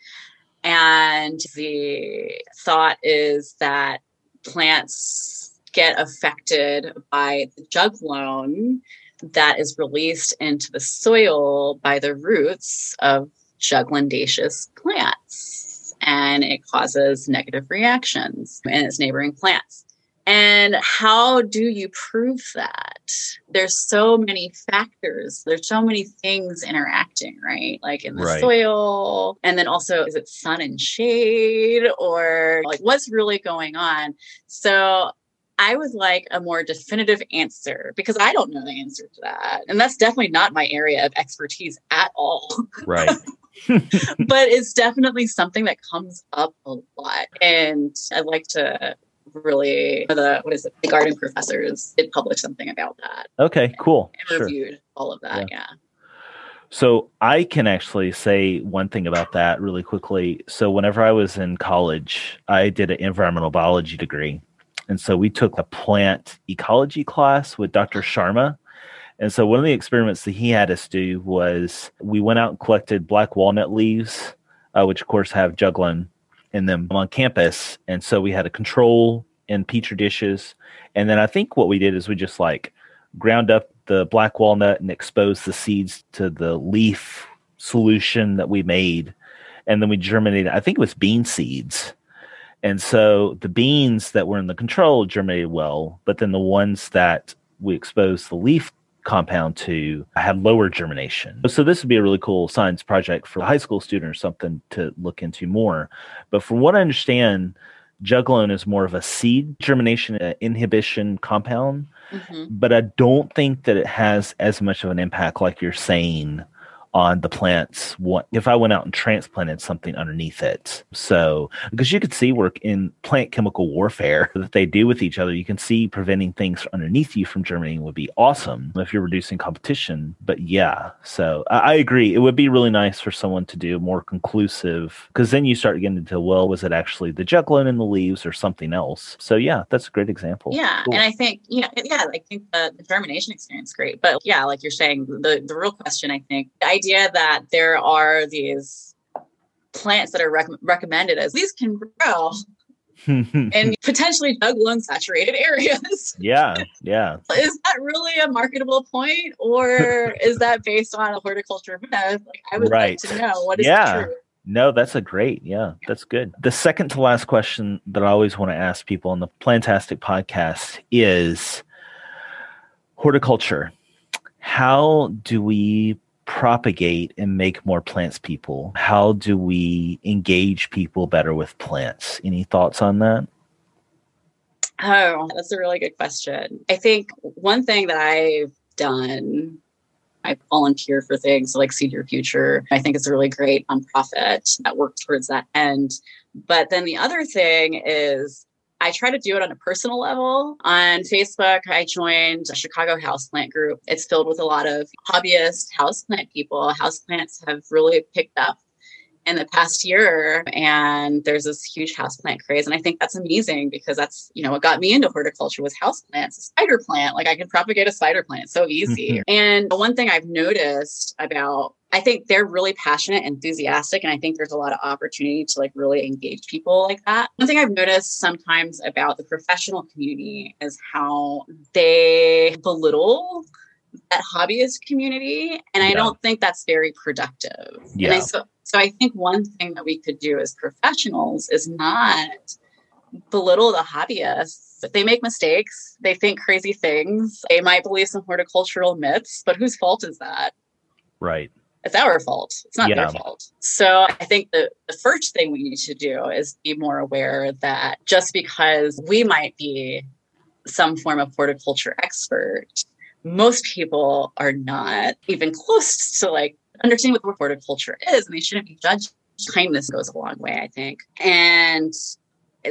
And the thought is that plants get affected by the juglone that is released into the soil by the roots of juglandaceous plants. And it causes negative reactions in its neighboring plants. And how do you prove that? There's so many factors. There's so many things interacting, right? Like in the Right. soil. And then also, is it sun and shade or like what's really going on? So I would like a more definitive answer because I don't know the answer to that. And that's definitely not my area of expertise at all. Right. but it's definitely something that comes up a lot. And I'd like to really the what is it the garden professors did publish something about that Okay, cool. and Sure. reviewed all of that yeah. So I can actually say one thing about that really quickly. So whenever I was in college, I did an environmental biology degree. And so we took a plant ecology class with Dr. Sharma. And so one of the experiments that he had us do was we went out and collected black walnut leaves, uh, which of course have juglone in them on campus. And so we had a control in petri dishes. And then I think what we did is we just like ground up the black walnut and exposed the seeds to the leaf solution that we made. And then we germinated, I think it was bean seeds. And so the beans that were in the control germinated well, but then the ones that we exposed the leaf compound to had lower germination. So this would be a really cool science project for a high school student or something to look into more. But from what I understand, juglone is more of a seed germination uh, inhibition compound Mhm. but I don't think that it has as much of an impact like you're saying on the plants what if I went out and transplanted something underneath it. So because you could see work in plant chemical warfare that they do with each other, you can see preventing things underneath you from germinating would be awesome if you're reducing competition. But yeah, so I, I agree. It would be really nice for someone to do more conclusive because then you start getting into well, was it actually the juglone in the leaves or something else? So yeah, that's a great example. yeah Cool. and i think yeah yeah i think the, the germination experience great but yeah like you're saying the the real question i think the idea that there are these plants that are rec- recommended as these can grow in potentially juglone saturated areas yeah, yeah. is that really a marketable point or is that based on a horticulture myth like i would Right. like to know what is Yeah. true No, that's a great. Yeah, that's good. The second to last question that I always want to ask people on the Plantastic podcast is horticulture. How do we propagate and make more plants people? How do we engage people better with plants? Any thoughts on that? Oh, that's a really good question. I think one thing that I've done I volunteer for things like Seed Your Future. I think it's a really great nonprofit that works towards that end. But then the other thing is I try to do it on a personal level. On Facebook, I joined a Chicago houseplant group. It's filled with a lot of hobbyist houseplant people. Houseplants have really picked up in the past year and there's this huge houseplant craze and i think that's amazing because that's you know what got me into horticulture was houseplants a spider plant like i can propagate a spider plant it's so easy mm-hmm. and one thing i've noticed about I think they're really passionate, enthusiastic, and I think there's a lot of opportunity to like really engage people like that. One thing I've noticed sometimes about the professional community is how they belittle that hobbyist community and i don't think that's very productive. Yeah. I, so, so i think one thing that we could do as professionals is not belittle the hobbyists. They make mistakes they think crazy things they might believe some horticultural myths but whose fault is that? Right it's our fault. It's not yeah. their fault. So i think the, the first thing we need to do is be more aware that just because we might be some form of horticulture expert most people are not even close to like understanding what horticulture is and they shouldn't be judged. Kindness goes a long way i think. And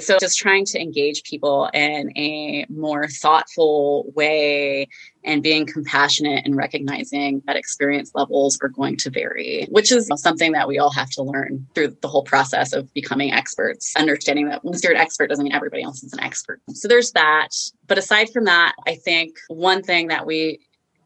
so just trying to engage people in a more thoughtful way and being compassionate and recognizing that experience levels are going to vary which is something that we all have to learn through the whole process of becoming experts understanding that once you're an expert doesn't mean everybody else is an expert. So there's that. But aside from that i think one thing that we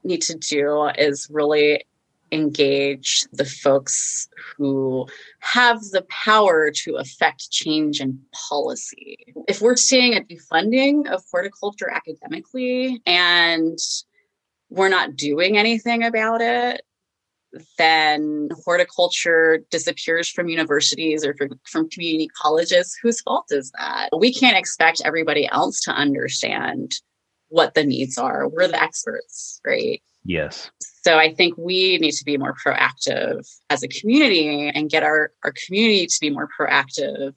need to do is really engage the folks who have the power to affect change in policy. If we're seeing a defunding of horticulture academically and we're not doing anything about it, then horticulture disappears from universities or from community colleges. Whose fault is that? We can't expect everybody else to understand what the needs are. We're the experts, right? Yes. So I think we need to be more proactive as a community and get our, our community to be more proactive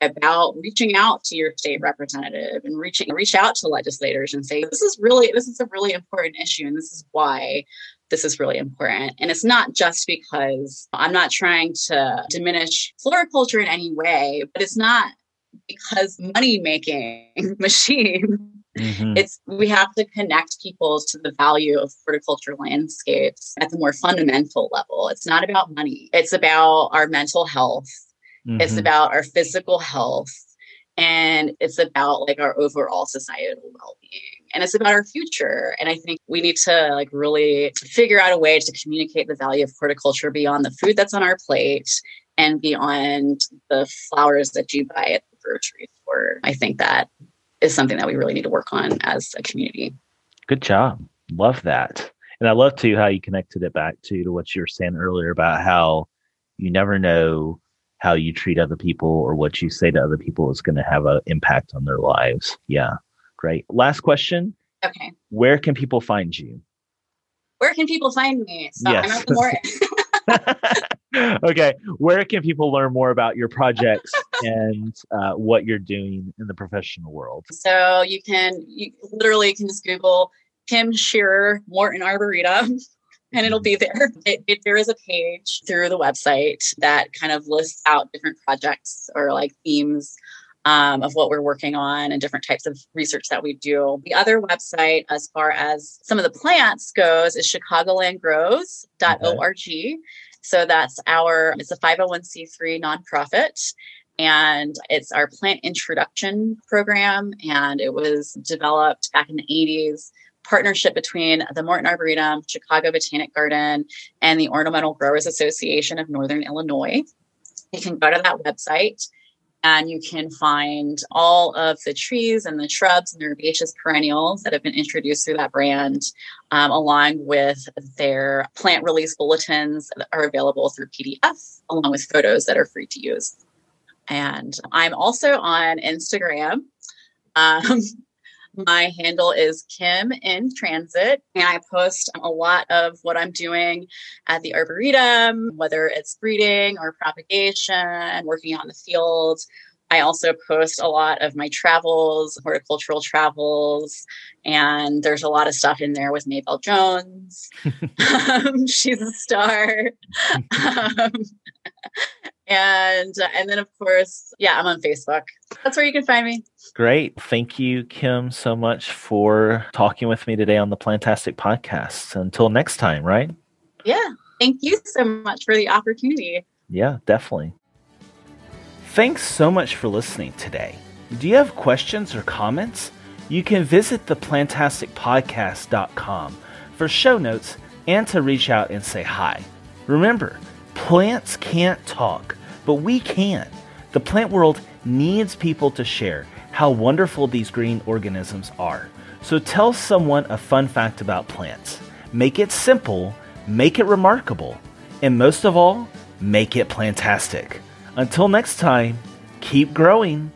about reaching out to your state representative and reaching reach out to legislators and say this is really this is a really important issue and this is why this is really important and it's not just because i'm not trying to diminish floriculture in any way but it's not because money making machine Mm-hmm. It's we have to connect people to the value of horticulture landscapes at the more fundamental level. It's not about money. It's about our mental health. Mm-hmm. It's about our physical health. And it's about like our overall societal well-being. And it's about our future. And I think we need to like really figure out a way to communicate the value of horticulture beyond the food that's on our plate and beyond the flowers that you buy at the grocery store. I think that is something that we really need to work on as a community. Good job. Love that. And I love too how you connected it back to, to what you were saying earlier about how you never know how you treat other people or what you say to other people is going to have an impact on their lives. Yeah. Great. Last question. Okay. Where can people find you? Where can people find me? So yes. I'm at the okay. Where can people learn more about your projects and uh, what you're doing in the professional world? So you can, you literally can just Google Kim Shearer Morton Arboretum. And it'll be there. It, it, there is a page through the website that kind of lists out different projects or like themes um, of what we're working on and different types of research that we do. The other website, as far as some of the plants goes, is chicagolandgrows.org. Okay. So that's our, it's a 501c3 nonprofit and it's our plant introduction program. And it was developed back in the 80s partnership between the Morton Arboretum, Chicago Botanic Garden, and the Ornamental Growers Association of Northern Illinois. You can go to that website and you can find all of the trees and the shrubs and the herbaceous perennials that have been introduced through that brand, um, along with their plant release bulletins that are available through PDF, along with photos that are free to use. And I'm also on Instagram. Um, my handle is Kim in Transit, and I post a lot of what I'm doing at the Arboretum, whether it's breeding or propagation, working on the field. I also post a lot of my travels, horticultural travels, and there's a lot of stuff in there with Maybelle Jones. um, she's a star. um, and uh, and then of course yeah i'm on facebook. That's where you can find me. Great. Thank you kim so much for talking with me today on the plantastic podcast until next time right? Yeah. Thank you so much for the opportunity. Yeah definitely. Thanks so much for listening today. Do you have questions or comments? You can visit theplantasticpodcast.com for show notes and to reach out and say hi. Remember Plants can't talk, but we can. The plant world needs people to share how wonderful these green organisms are. So tell someone a fun fact about plants. Make it simple, make it remarkable, and most of all, make it plantastic. Until next time, keep growing.